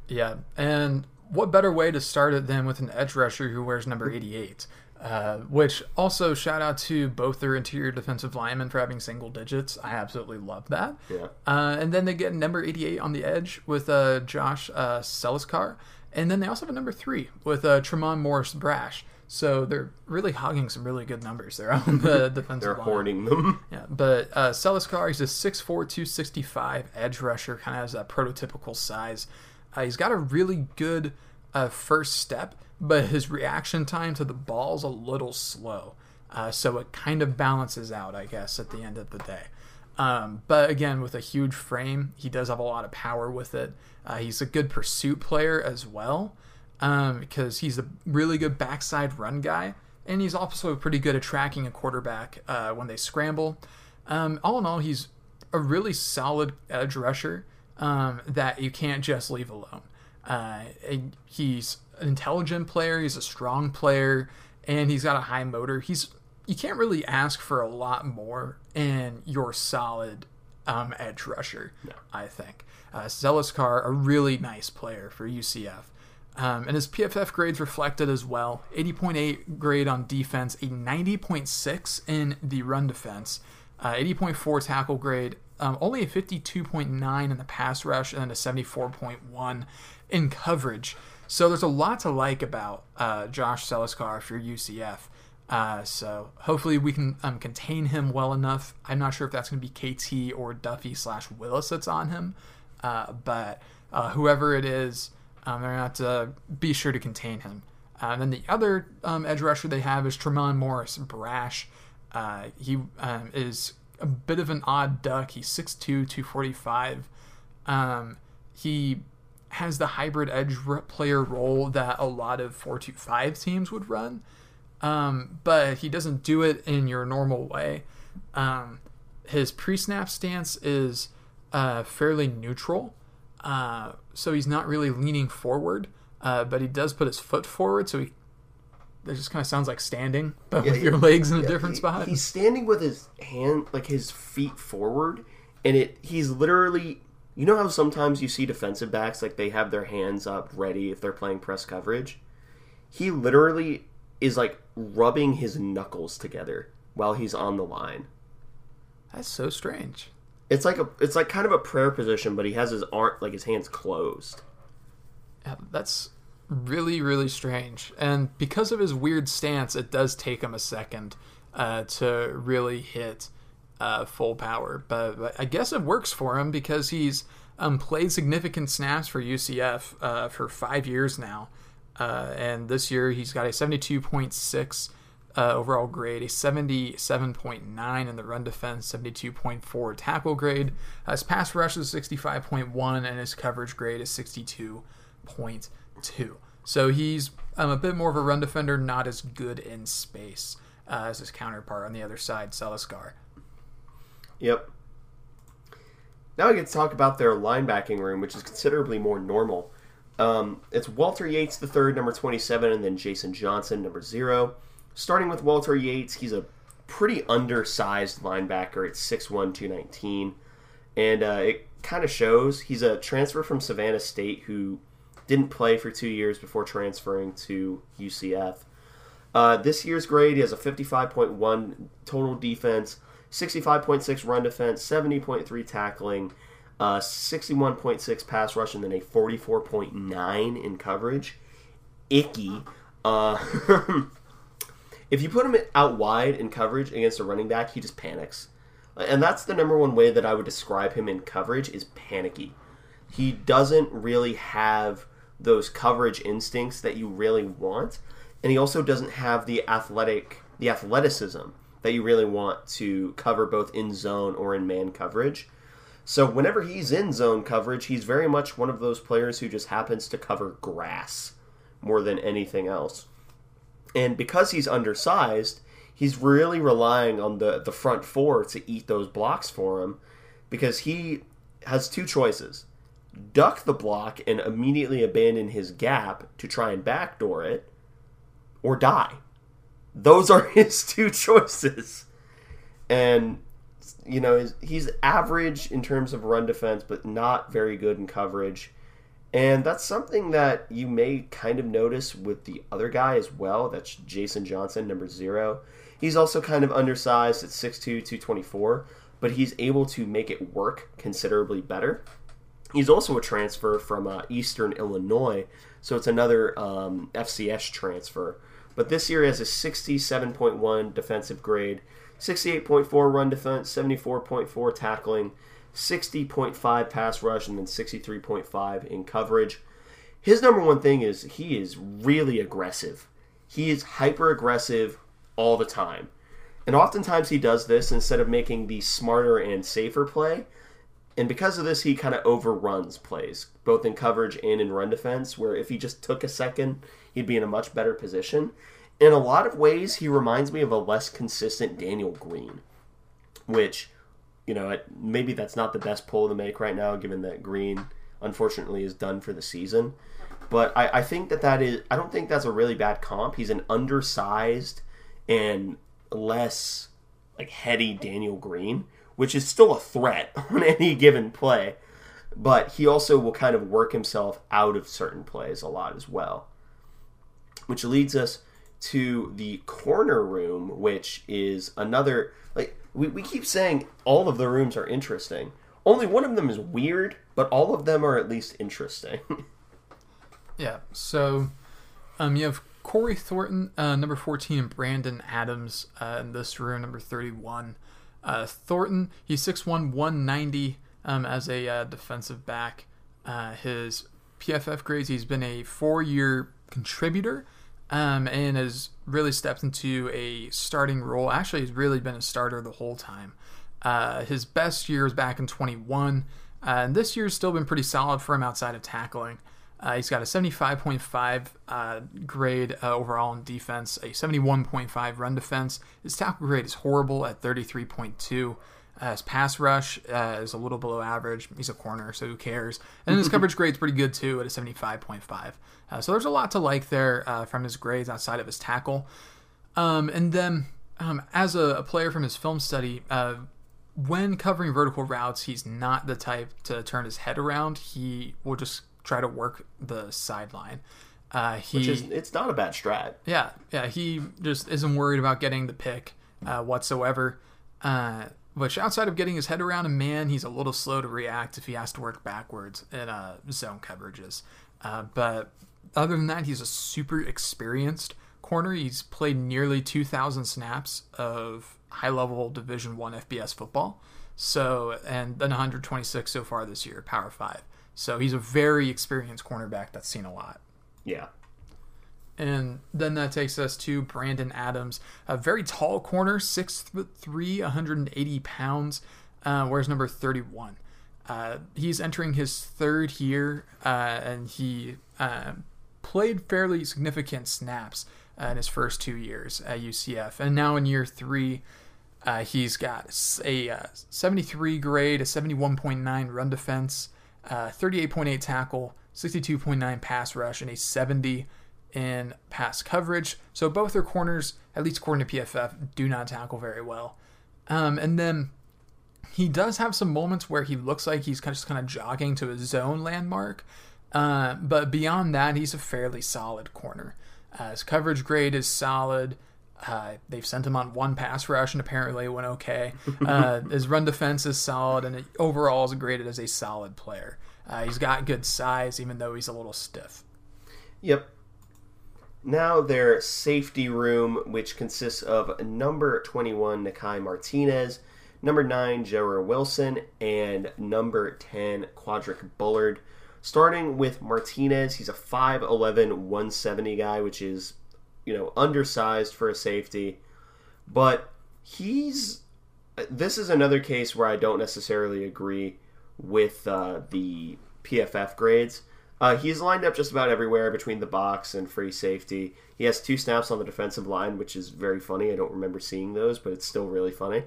B: Yeah, and what better way to start it than with an edge rusher who wears number 88? Uh, which also shout out to both their interior defensive linemen for having single digits. I absolutely love that.
A: Yeah.
B: Uh, and then they get number 88 on the edge with uh, Josh uh, Celiscar. And then they also have a number three with uh, Tre'mon Morris Brash. So they're really hogging some really good numbers there on the defensive
A: They're
B: line.
A: hoarding them.
B: Yeah, but uh, Celiscar, he's a 6'4", 265 edge rusher, kind of has that prototypical size. Uh, he's got a really good uh, first step, but his reaction time to the ball's a little slow. Uh, so it kind of balances out, I guess, at the end of the day. Um, but again, with a huge frame, he does have a lot of power with it. Uh, he's a good pursuit player as well um, because he's a really good backside run guy, and he's also pretty good at tracking a quarterback uh, when they scramble. Um, all in all, he's a really solid edge rusher um, that you can't just leave alone. Uh, he's an intelligent player. He's a strong player, and he's got a high motor. He's you can't really ask for a lot more in your solid um, edge rusher.
A: No.
B: I think uh, Celiscar, a really nice player for UCF. Um, and his PFF grades reflected as well 80.8 grade on defense, a 90.6 in the run defense, uh, 80.4 tackle grade, um, only a 52.9 in the pass rush, and then a 74.1 in coverage. So there's a lot to like about uh, Josh Celiscar for UCF. Uh, so hopefully we can um, contain him well enough. I'm not sure if that's going to be KT or Duffy slash Willis that's on him, uh, but uh, whoever it is, um, they're going to have to be sure to contain him. Uh, and then the other um, edge rusher they have is Tre'mon Morris Brash. Uh, he um, is a bit of an odd duck. He's 6'2", 245. Um, he has the hybrid edge player role that a lot of 4-2-5 teams would run. Um, but he doesn't do it in your normal way. Um, his pre-snap stance is uh, fairly neutral, uh, so he's not really leaning forward, uh, but he does put his foot forward, so he it just kind of sounds like standing, but
A: Yeah,
B: with
A: yeah,
B: your legs in a different
A: he-
B: spot.
A: He's standing with his hand, like his feet forward, and it. He's literally. You know how sometimes you see defensive backs like they have their hands up ready if they're playing press coverage. He literally is like rubbing his knuckles together while he's on the line.
B: That's so strange.
A: It's like a. It's like kind of a prayer position, but he has his arm like his hands closed.
B: Yeah, that's really really strange. And because of his weird stance, it does take him a second uh, to really hit uh, full power. But, but, I guess it works for him because he's um, played significant snaps for UCF uh, for five years now. Uh, and this year he's got a 72.6 uh, overall grade, a 77.9 in the run defense, 72.4 tackle grade. Uh, his pass rush is 65.1, and his coverage grade is 62.2. So he's um, a bit more of a run defender, not as good in space uh, as his counterpart on the other side, Celiscar.
A: Yep. Now I get to talk about their linebacking room, which is considerably more normal. Um, it's Walter Yates the third, number 27, and then Jason Johnson, number zero. Starting with Walter Yates, he's a pretty undersized linebacker at 6'1", 219. And uh, it kind of shows. He's a transfer from Savannah State who didn't play for two years before transferring to UCF. Uh, this year's grade, he has a 55.1 total defense, 65.6 run defense, 70.3 tackling, uh, 61.6 pass rush, and then a 44.9 in coverage. Icky. Uh, if you put him out wide in coverage against a running back, he just panics. And that's the number one way that I would describe him in coverage is panicky. He doesn't really have those coverage instincts that you really want, and he also doesn't have the athletic the athleticism that you really want to cover both in zone or in man coverage. So whenever he's in zone coverage, he's very much one of those players who just happens to cover grass more than anything else. And because he's undersized, he's really relying on the, the front four to eat those blocks for him because he has two choices duck the block and immediately abandon his gap to try and backdoor it, or die. Those are his two choices. And, you know, he's average in terms of run defense, but not very good in coverage. And that's something that you may kind of notice with the other guy as well. That's Jason Johnson, number zero. He's also kind of undersized at 6'2, 224, but he's able to make it work considerably better. He's also a transfer from uh, Eastern Illinois, so it's another um, FCS transfer. But this year he has a 67.1 defensive grade, 68.4 run defense, 74.4 tackling, 60.5 pass rush, and then 63.5 in coverage. His number one thing is he is really aggressive. He is hyper aggressive all the time. And oftentimes he does this instead of making the smarter and safer play. And because of this, he kind of overruns plays, both in coverage and in run defense, where if he just took a second, he'd be in a much better position. In a lot of ways, he reminds me of a less consistent Daniel Green, which you know, maybe that's not the best pull to make right now, given that Green unfortunately is done for the season. But I, I think that that is. I don't think that's a really bad comp. He's an undersized and less like heady Daniel Green, which is still a threat on any given play. But he also will kind of work himself out of certain plays a lot as well. Which leads us to the corner room, which is another like we, we keep saying all of the rooms are interesting. Only one of them is weird, but all of them are at least interesting.
B: yeah. So, um, you have Corey Thornton, uh, number fourteen, and Brandon Adams uh, in this room, number thirty-one. Uh, Thornton, he's 6'1", 190 um, as a uh, defensive back. Uh, his PFF grades, he's been a four-year contributor um, and has really stepped into a starting role. Actually, he's really been a starter the whole time. Uh, his best year is back in 21, uh, and this year's still been pretty solid for him outside of tackling. Uh, he's got a 75.5 uh, grade uh, overall in defense, a 71.5 run defense. His tackle grade is horrible at 33.2. Uh, his pass rush uh, is a little below average. He's a corner, so who cares? And his coverage grade's pretty good too at a 75.5. Uh, so there's a lot to like there uh, from his grades outside of his tackle. Um, and then um, as a, a, player from his film study, uh, when covering vertical routes, he's not the type to turn his head around. He will just try to work the sideline.
A: Uh, he, Which is, it's not a bad strat.
B: Yeah, yeah. He just isn't worried about getting the pick whatsoever. Which outside of getting his head around a man, he's a little slow to react if he has to work backwards in uh, zone coverages. Uh, but other than that, he's a super experienced corner. He's played nearly 2,000 snaps of high level Division One FBS football. So, and then 126 so far this year, Power Five. So he's a very experienced cornerback that's seen a lot.
A: Yeah.
B: And then that takes us to Brandon Adams, a very tall corner, 6'3, 180 pounds, uh, number 31. Uh, he's entering his third year, uh, and he uh, played fairly significant snaps uh, in his first two years at UCF. And now in year three, uh, he's got a 73 grade, a 71.9 run defense, 38.8 tackle, 62.9 pass rush, and a 70 in pass coverage. So both their corners, at least according to PFF, do not tackle very well. Um, and then he does have some moments where he looks like he's kind of just kind of jogging to a zone landmark. Uh, but beyond that, he's a fairly solid corner. Uh, his coverage grade is solid. Uh, they've sent him on one pass rush and apparently it went okay. Uh, his run defense is solid and overall is graded as a solid player. Uh, he's got good size, even though he's a little stiff.
A: Yep. Now their safety room, which consists of number 21 Nakai Martinez, number 9 Jerry Wilson, and number 10 Quadric Bullard. Starting with Martinez, he's a 5'11, 170 guy, which is, you know, undersized for a safety. But he's. This is another case where I don't necessarily agree with uh, the PFF grades. Uh, he's lined up just about everywhere between the box and free safety. He has two snaps on the defensive line, which is very funny. I don't remember seeing those, but it's still really funny.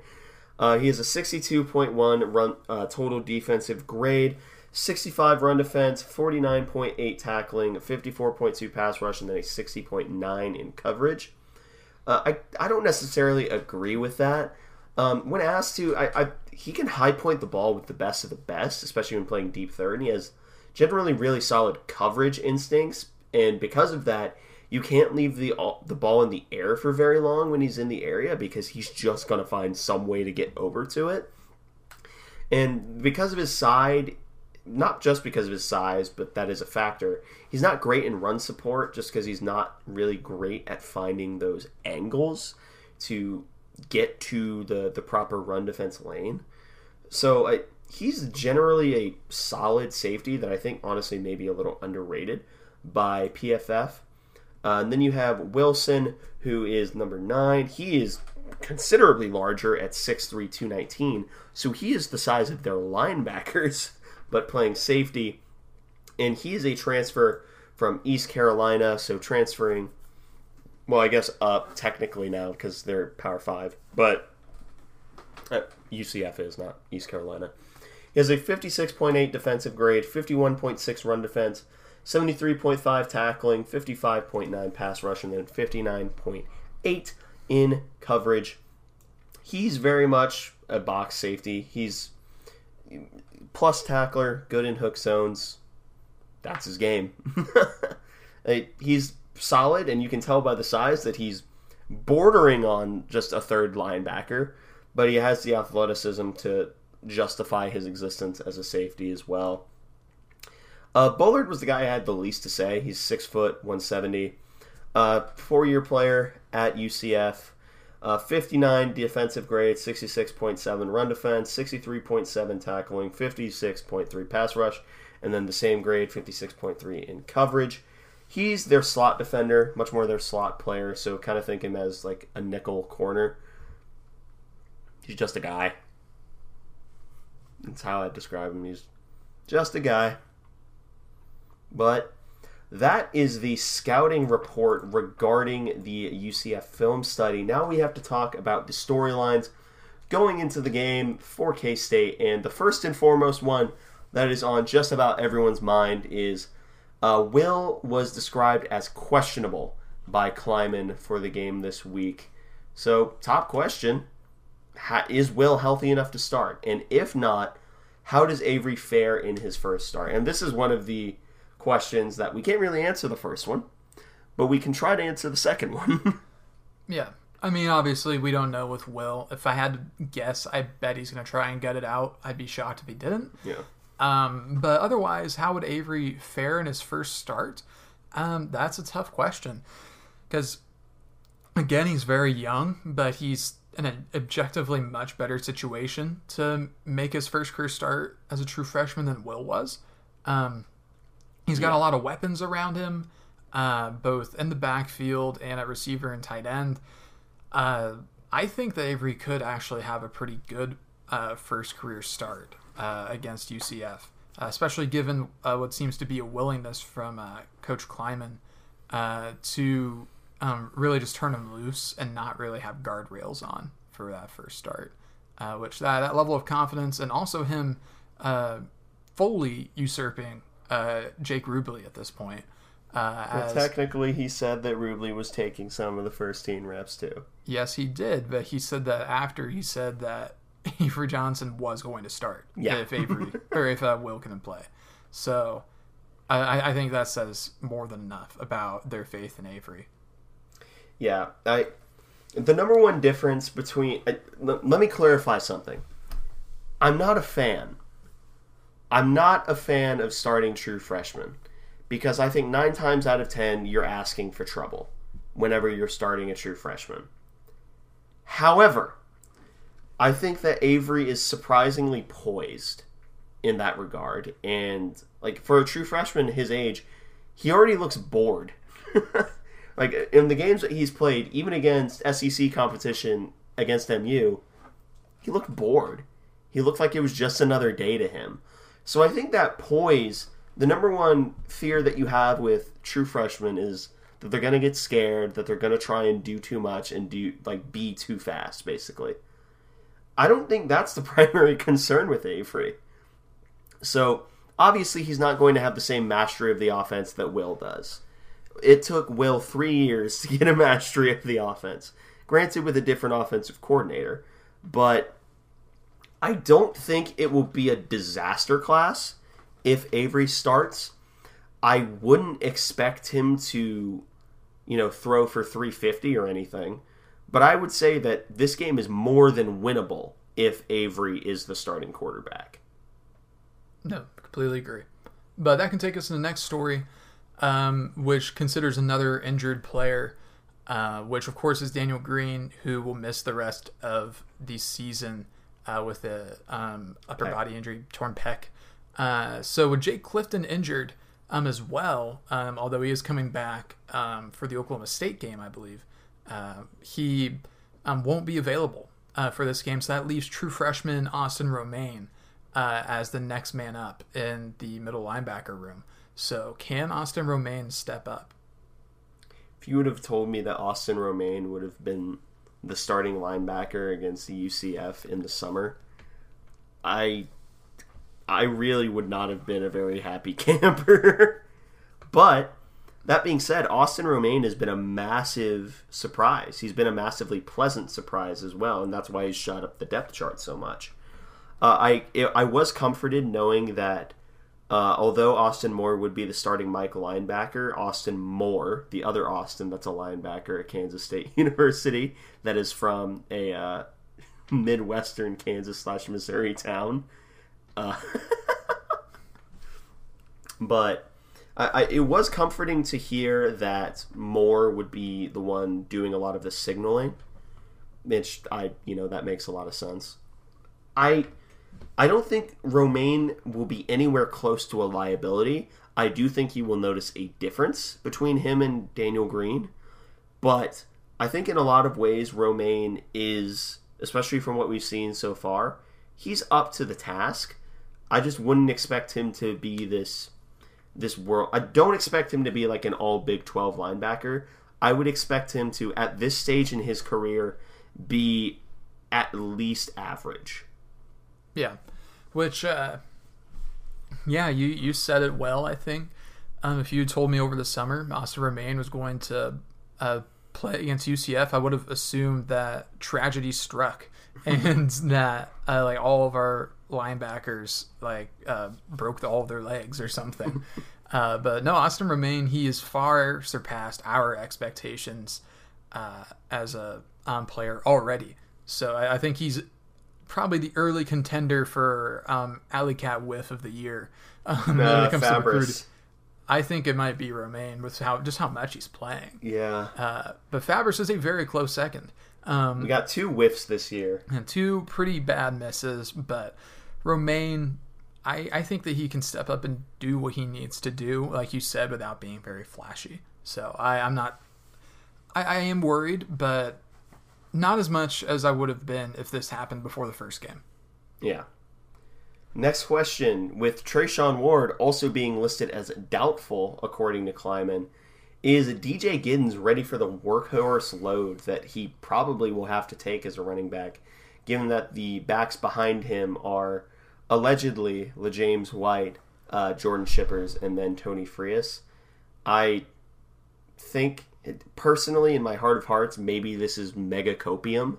A: Uh, he has a 62.1 run uh, total defensive grade, 65 run defense, 49.8 tackling, 54.2 pass rush, and then a 60.9 in coverage. Uh, I I don't necessarily agree with that. Um, when asked to, I, I he can high point the ball with the best of the best, especially when playing deep third. And he has generally really solid coverage instincts, and because of that, you can't leave the uh, the ball in the air for very long when he's in the area because he's just going to find some way to get over to it. And because of his side, not just because of his size, but that is a factor. He's not great in run support just because he's not really great at finding those angles to get to the the proper run defense lane. So I, he's generally a solid safety that I think honestly may be a little underrated by PFF. Uh, and then you have Wilson, who is number nine. He is considerably larger at 6'3", 219. So he is the size of their linebackers, but playing safety. And he is a transfer from East Carolina, so transferring, well, I guess up technically now because they're Power 5. But uh, UCF is, not East Carolina. He has a 56.8 defensive grade, 51.6 run defense, 73.5 tackling, 55.9 pass rush, and 59.8 in coverage. He's very much a box safety. He's plus tackler, good in hook zones. That's his game. he's solid, and you can tell by the size that he's bordering on just a third linebacker, but he has the athleticism to justify his existence as a safety as well. Uh, Bullard was the guy I had the least to say. He's six foot, 170. Uh, four year player at UCF. Uh, 59 defensive grade, 66.7 run defense, 63.7 tackling, 56.3 pass rush, and then the same grade, 56.3 in coverage. He's their slot defender, much more their slot player, so kind of think him as like a nickel corner. He's just a guy. That's how I describe him. He's just a guy. But that is the scouting report regarding the UCF film study. Now we have to talk about the storylines going into the game for K State. And the first and foremost one that is on just about everyone's mind is uh, Will was described as questionable by Klieman for the game this week. So, top question is Will healthy enough to start? And if not, how does Avery fare in his first start? And this is one of the questions that we can't really answer the first one, but we can try to answer the second one.
B: yeah. I mean, obviously, we don't know with Will. If I had to guess, I bet he's going to try and get it out. I'd be shocked if he didn't.
A: Yeah.
B: Um, but otherwise, how would Avery fare in his first start? Um, that's a tough question because again, he's very young, but he's an objectively much better situation to make his first career start as a true freshman than Will was. Um, he's got a lot of weapons around him, uh, both in the backfield and at receiver and tight end. Uh, I think that Avery could actually have a pretty good uh, first career start uh, against UCF, uh, especially given uh, what seems to be a willingness from Coach Klieman to um, really just turn him loose and not really have guardrails on for that first start. Uh, which that, that level of confidence and also him uh, fully usurping uh, Jake Rubley at this point.
A: Uh, as, technically, he said that Rubley was taking some of the first team reps too.
B: Yes, he did, but he said that after he said that Avery Johnson was going to start. Yeah. if Avery or if uh, Will couldn't play. So I, I think that says more than enough about their faith in Avery.
A: Yeah, I. The number one difference between. Uh, l- let me clarify something. I'm not a fan. I'm not a fan of starting true freshmen because I think nine times out of ten you're asking for trouble whenever you're starting a true freshman. However, I think that Avery is surprisingly poised in that regard, and like for a true freshman his age, he already looks bored. Like in the games that he's played, even against SEC competition against MU, he looked bored. He looked like it was just another day to him. So I think that poise, the number one fear that you have with true freshmen is that they're gonna get scared, that they're gonna try and do too much and do like be too fast, basically. I don't think that's the primary concern with Avery. So obviously he's not going to have the same mastery of the offense that Will does it took Will three years to get a mastery of the offense. Granted, with a different offensive coordinator, but I don't think it will be a disaster class if Avery starts. I wouldn't expect him to, you know, throw for 350 or anything, but I would say that this game is more than winnable if Avery is the starting quarterback.
B: No, completely agree. But that can take us to the next story um, which considers another injured player, uh, which of course is Daniel Green, who will miss the rest of the season uh, with a um, upper body injury, torn pec. Uh, so with Jake Clifton injured um, as well, um, although he is coming back um, for the Oklahoma State game, I believe, uh, he um, won't be available uh, for this game. So that leaves true freshman Austin Romaine uh, as the next man up in the middle linebacker room. So can Austin Romaine step up?
A: If you would have told me that Austin Romaine would have been the starting linebacker against the UCF in the summer, I I really would not have been a very happy camper. but that being said, Austin Romaine has been a massive surprise. He's been a massively pleasant surprise as well, and that's why he's shot up the depth chart so much. Uh, I I was comforted knowing that uh, although Austin Moore would be the starting Mike linebacker, Austin Moore, the other Austin that's a linebacker at Kansas State University, that is from a uh, Midwestern Kansas slash Missouri town. Uh, but I, I, it was comforting to hear that Moore would be the one doing a lot of the signaling, which I, you know, that makes a lot of sense. I I don't think Romaine will be anywhere close to a liability. I do think he will notice a difference between him and Daniel Green, but I think in a lot of ways Romaine is, especially from what we've seen so far, he's up to the task. I just wouldn't expect him to be this this world. I don't expect him to be like an all Big 12 linebacker. I would expect him to at this stage in his career be at least average.
B: Yeah, which, uh, yeah, you you said it well. I think um, if you told me over the summer Austin Romaine was going to uh, play against UCF, I would have assumed that tragedy struck and that uh, like all of our linebackers like uh, broke all of their legs or something. Uh, but no, Austin Romaine, he has far surpassed our expectations uh, as a um, player already. So I, I, think he's probably the early contender for um, Alley Cat whiff of the year. Um, when
A: Uh,
B: it comes to recruiting. I think it might be Romaine with how just how much he's playing.
A: Yeah.
B: Uh, but Fabris is a very close second. Um,
A: We got two whiffs this year.
B: and two pretty bad misses, but Romaine, I, I think that he can step up and do what he needs to do, like you said, without being very flashy. So I, I'm not, I, I am worried, but not as much as I would have been if this happened before the first game.
A: Yeah. Next question. With Treshaun Ward also being listed as doubtful, according to Klieman, is DJ Giddens ready for the workhorse load that he probably will have to take as a running back, given that the backs behind him are allegedly LeJames White, uh, Jordan Schippers, and then Tony Frias? I think, personally, in my heart of hearts, maybe this is mega copium.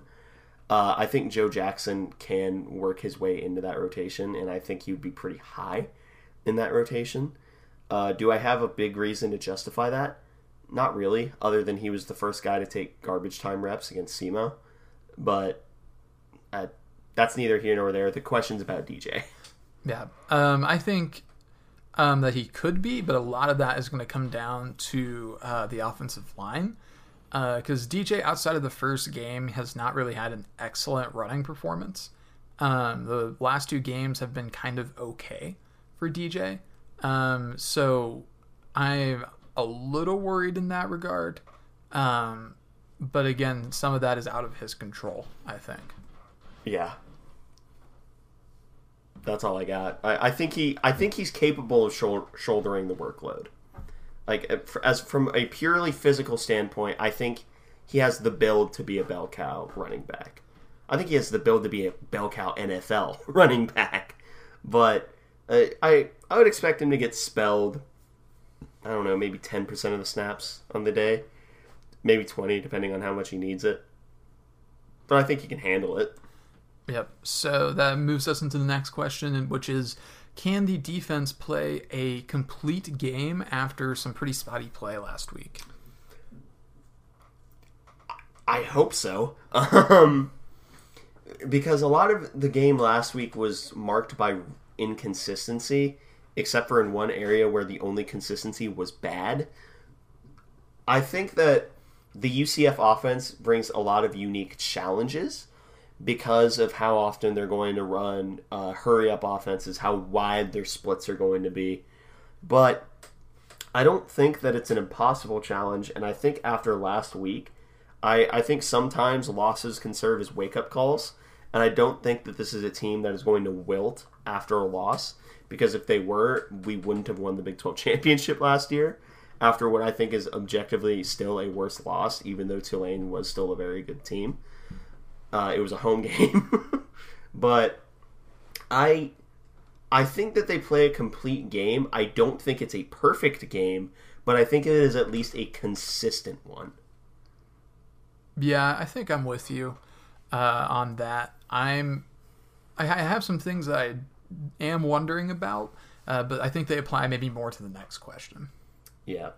A: Uh, I think Joe Jackson can work his way into that rotation, and I think he would be pretty high in that rotation. Uh, do I have a big reason to justify that? Not really, other than he was the first guy to take garbage time reps against SEMO. But uh, that's neither here nor there. The question's about DJ.
B: Yeah, um, I think um, that he could be, but a lot of that is going to come down to uh, the offensive line because DJ, outside of the first game, has not really had an excellent running performance. Um, the last two games have been kind of okay for DJ, um, so I'm a little worried in that regard. Um, but again, some of that is out of his control. I think.
A: Yeah. That's all I got. I, I think he, I think he's capable of shou- shouldering the workload. Like uh, as from a purely physical standpoint, I think he has the build to be a bell cow running back. I think he has the build to be a bell cow NFL running back. But uh, I, I would expect him to get spelled. I don't know, maybe ten percent of the snaps on the day, maybe twenty, depending on how much he needs it. But I think he can handle it.
B: Yep. So that moves us into the next question, which is can the defense play a complete game after some pretty spotty play last week?
A: I hope so. Um, because a lot of the game last week was marked by inconsistency, except for in one area where the only consistency was bad. I think that the UCF offense brings a lot of unique challenges because of how often they're going to run uh, hurry up offenses, how wide their splits are going to be. But I don't think that it's an impossible challenge, and I think after last week, I, I think sometimes losses can serve as wake up calls, and I don't think that this is a team that is going to wilt after a loss because if they were, we wouldn't have won the Big 12 championship last year after what I think is objectively still a worse loss, even though Tulane was still a very good team. Uh, it was a home game, but I I think that they play a complete game. I don't think it's a perfect game, but I think it is at least a consistent one.
B: Yeah, I think I'm with you uh, on that. I'm I, I have some things that I am wondering about, uh, but I think they apply maybe more to the next question.
A: Yeah.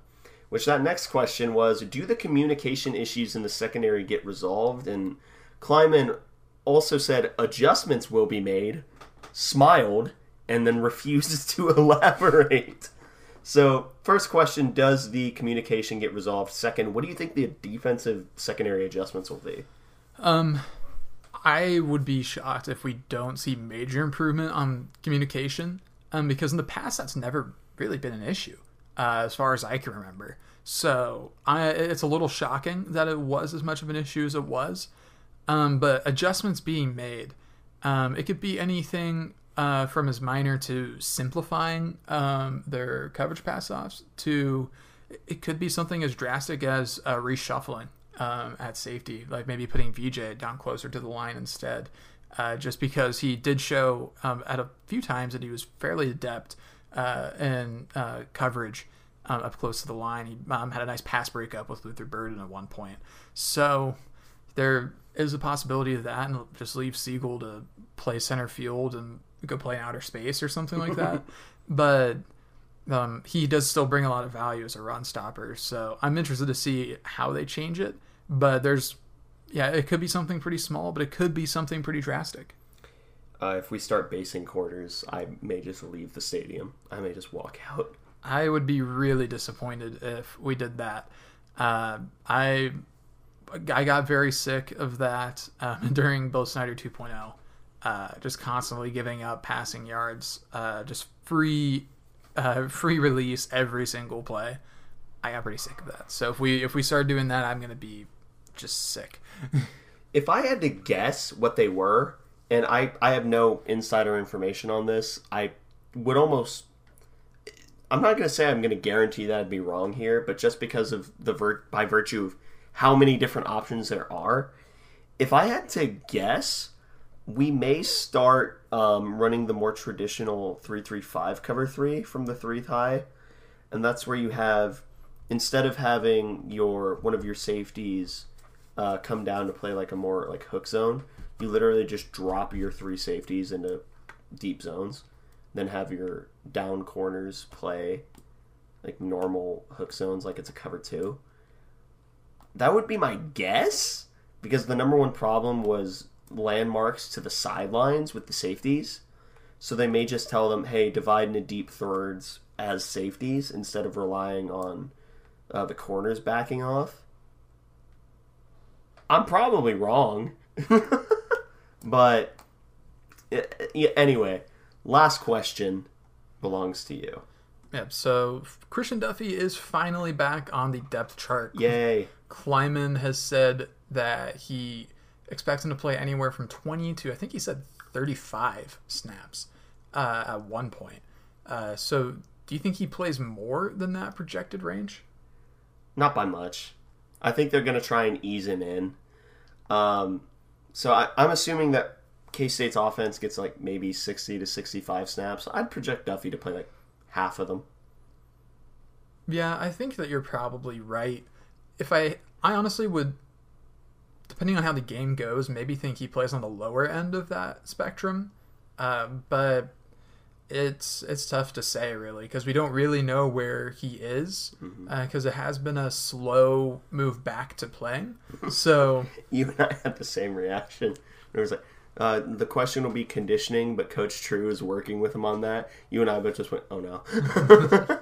A: Which that next question was Do the communication issues in the secondary get resolved? And Klieman also said adjustments will be made, smiled, and then refuses to elaborate. So, first question Does the communication get resolved? Second, what do you think the defensive secondary adjustments will be?
B: Um, I would be shocked if we don't see major improvement on communication, um, because in the past that's never really been an issue, uh, as far as I can remember. So I, it's a little shocking that it was as much of an issue as it was. Um, but adjustments being made, um, it could be anything uh, from as minor to simplifying um, their coverage pass offs to it could be something as drastic as uh, reshuffling um, at safety, like maybe putting VJ down closer to the line instead, uh, just because he did show um, at a few times that he was fairly adept uh, in uh, coverage um, up close to the line. He um, had a nice pass breakup with Luther Burden at one point. So there is a possibility of that, and just leave Sigle to play center field and go play in outer space or something like that. but um, he does still bring a lot of value as a run stopper. So I'm interested to see how they change it. But there's, yeah, it could be something pretty small, but it could be something pretty drastic.
A: Uh, if we start basing quarters, I may just leave the stadium. I may just walk out.
B: I would be really disappointed if we did that. Uh, I I got very sick of that um, during Bill Snyder 2.0. Uh, just constantly giving up passing yards, uh, just free uh, free release every single play. I got pretty sick of that. So if we if we start doing that, I'm gonna be just sick.
A: if I had to guess what they were, and I I have no insider information on this, I would almost. I'm not going to say I'm going to guarantee that I'd be wrong here, but just because of the vir- by virtue of how many different options there are, if I had to guess, we may start um, running the more traditional three-three-five cover three from the three high, and that's where you have instead of having your one of your safeties uh, come down to play like a more like hook zone, you literally just drop your three safeties into deep zones, then have your down corners play like normal hook zones, like it's a cover two. That would be my guess because the number one problem was landmarks to the sidelines with the safeties. So they may just tell them, hey, divide into deep thirds as safeties instead of relying on uh, the corners backing off. I'm probably wrong. but yeah, anyway, last question belongs to you.
B: Yep. So Christian Duffy is finally back on the depth chart.
A: Yay.
B: Klieman has said that he expects him to play anywhere from 20 to I think he said 35 snaps uh, at one point. Uh, so do you think he plays more than that projected range?
A: Not by much. I think they're going to try and ease him in. Um, so I, I'm assuming that K State's offense gets like maybe 60 to 65 snaps. I'd project Duffy to play like half of them.
B: Yeah, I think that you're probably right. If I, I honestly would, depending on how the game goes, maybe think he plays on the lower end of that spectrum. Uh, but it's it's tough to say really because we don't really know where he is because mm-hmm. uh, it has been a slow move back to playing. So
A: you and I had the same reaction. It was like uh, the question will be conditioning, but Coach True is working with him on that. You and I both just went, "Oh no."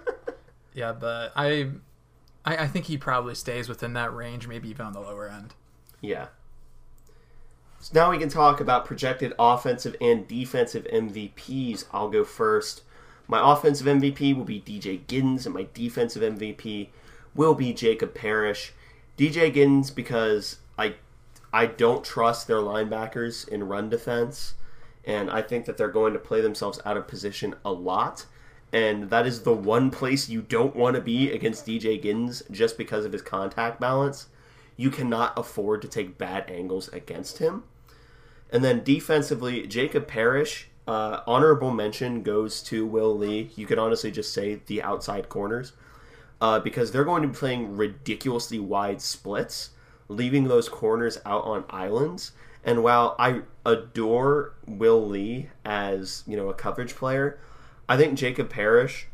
B: yeah, but I, I, I think he probably stays within that range, maybe even on the lower end.
A: Yeah. So now we can talk about projected offensive and defensive MVPs. I'll go first. My offensive MVP will be DJ Giddens, and my defensive MVP will be Jacob Parrish. DJ Giddens because I I don't trust their linebackers in run defense, and I think that they're going to play themselves out of position a lot. And that is the one place you don't want to be against DJ Giddens just because of his contact balance you cannot afford to take bad angles against him. And then defensively, Jacob Parrish, uh, honorable mention goes to Will Lee. You could honestly just say the outside corners uh, because they're going to be playing ridiculously wide splits, leaving those corners out on islands. And while I adore Will Lee as you know a coverage player, I think Jacob Parrish.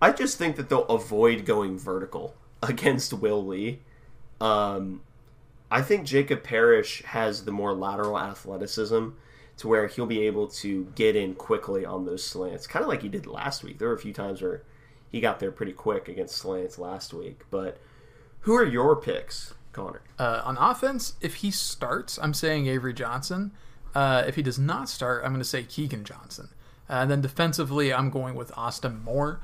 A: I just think that they'll avoid going vertical against Will Lee um, I think Jacob Parrish has the more lateral athleticism to where he'll be able to get in quickly on those slants, kind of like he did last week. There were a few times where he got there pretty quick against slants last week. But who are your picks, Connor?
B: Uh, on offense, if he starts, I'm saying Avery Johnson. Uh, if he does not start, I'm going to say Keagan Johnson. Uh, and then defensively, I'm going with Austin Moore.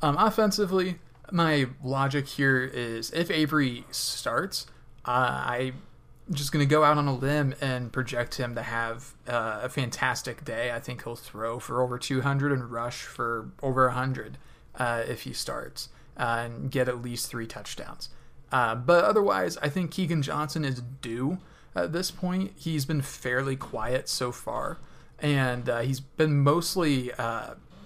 B: Um, offensively, my logic here is if Avery starts, uh, I'm just going to go out on a limb and project him to have uh, a fantastic day. I think he'll throw for over 200 and rush for over 100 uh, if he starts uh, and get at least three touchdowns. Uh, but otherwise, I think Keagan Johnson is due at this point. He's been fairly quiet so far, and uh, he's been mostly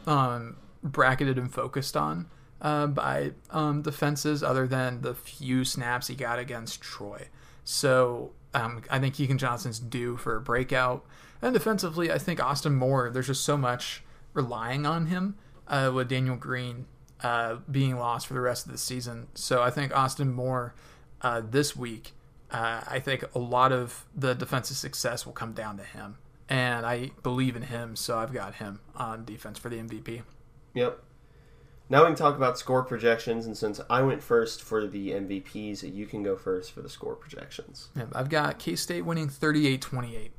B: um, bracketed and focused on uh, by um, defenses other than the few snaps he got against Troy. So um, I think Keagan Johnson's due for a breakout. And defensively, I think Austin Moore, there's just so much relying on him uh, with Daniel Green uh, being lost for the rest of the season. So I think Austin Moore uh, this week, uh, I think a lot of the defensive success will come down to him. And I believe in him, so I've got him on defense for the MVP.
A: Yep. Now we can talk about score projections, and since I went first for the MVPs, you can go first for the score projections.
B: Yeah, I've got K State winning 38 28.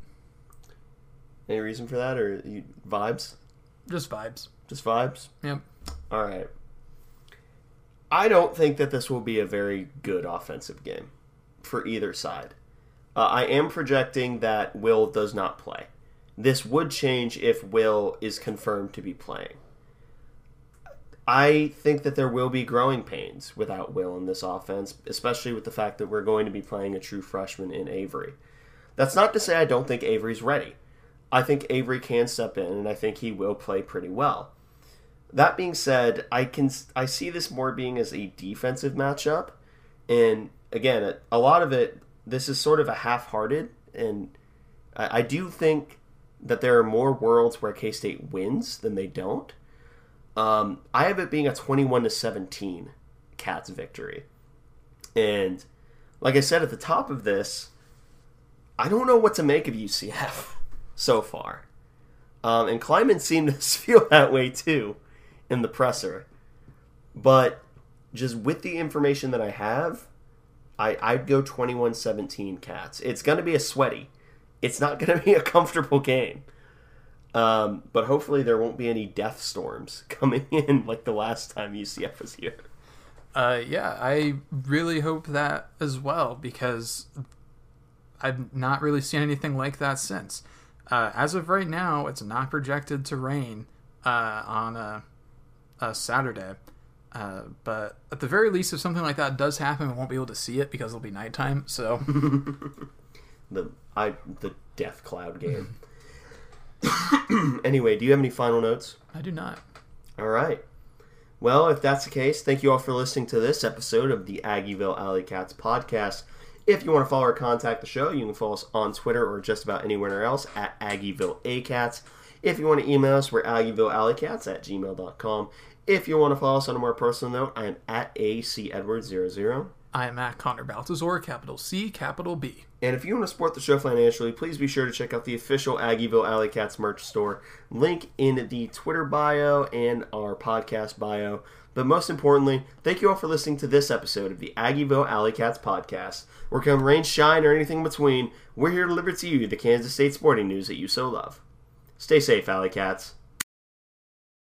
A: Any reason for that, or you, vibes?
B: Just vibes.
A: Just vibes?
B: Yep.
A: All right. I don't think that this will be a very good offensive game for either side. Uh, I am projecting that Will does not play. This would change if Will is confirmed to be playing. I think that there will be growing pains without Will in this offense, especially with the fact that we're going to be playing a true freshman in Avery. That's not to say I don't think Avery's ready. I think Avery can step in, and I think he will play pretty well. That being said, I can I see this more being as a defensive matchup, and again, a lot of it this is sort of a half-hearted, and I, I do think that there are more worlds where K State wins than they don't. Um, I have it being a 21 to 17 Cats victory. And like I said at the top of this, I don't know what to make of UCF so far. Um, and Klieman seemed to feel that way too in the presser. But just with the information that I have, I, I'd go 21 17 Cats. It's going to be a sweaty, it's not going to be a comfortable game. Um, but hopefully there won't be any death storms coming in like the last time UCF was here.
B: Uh, yeah, I really hope that as well because I've not really seen anything like that since. Uh, as of right now, it's not projected to rain uh, on a, a Saturday. Uh, but at the very least, if something like that does happen, we won't be able to see it because it'll be nighttime. So
A: the I the death cloud game. anyway, do you have any final notes?
B: I do not.
A: All right. Well, if that's the case, thank you all for listening to this episode of the Aggieville Alley Cats podcast. If you want to follow or contact the show, you can follow us on Twitter or just about anywhere else at Aggieville ACats. If you want to email us, we're AggieVilleAlleyCats at gmail.com. If you want to follow us on a more personal note, I am at AC Edwards00.
B: I am at Connor Baltazar, capital C, capital B.
A: And if you want to support the show financially, please be sure to check out the official Aggieville Alley Cats merch store. Link in the Twitter bio and our podcast bio. But most importantly, thank you all for listening to this episode of the Aggieville Alley Cats podcast. Where come rain, shine, or anything in between, we're here to deliver to you the Kansas State sporting news that you so love. Stay safe, Alley Cats.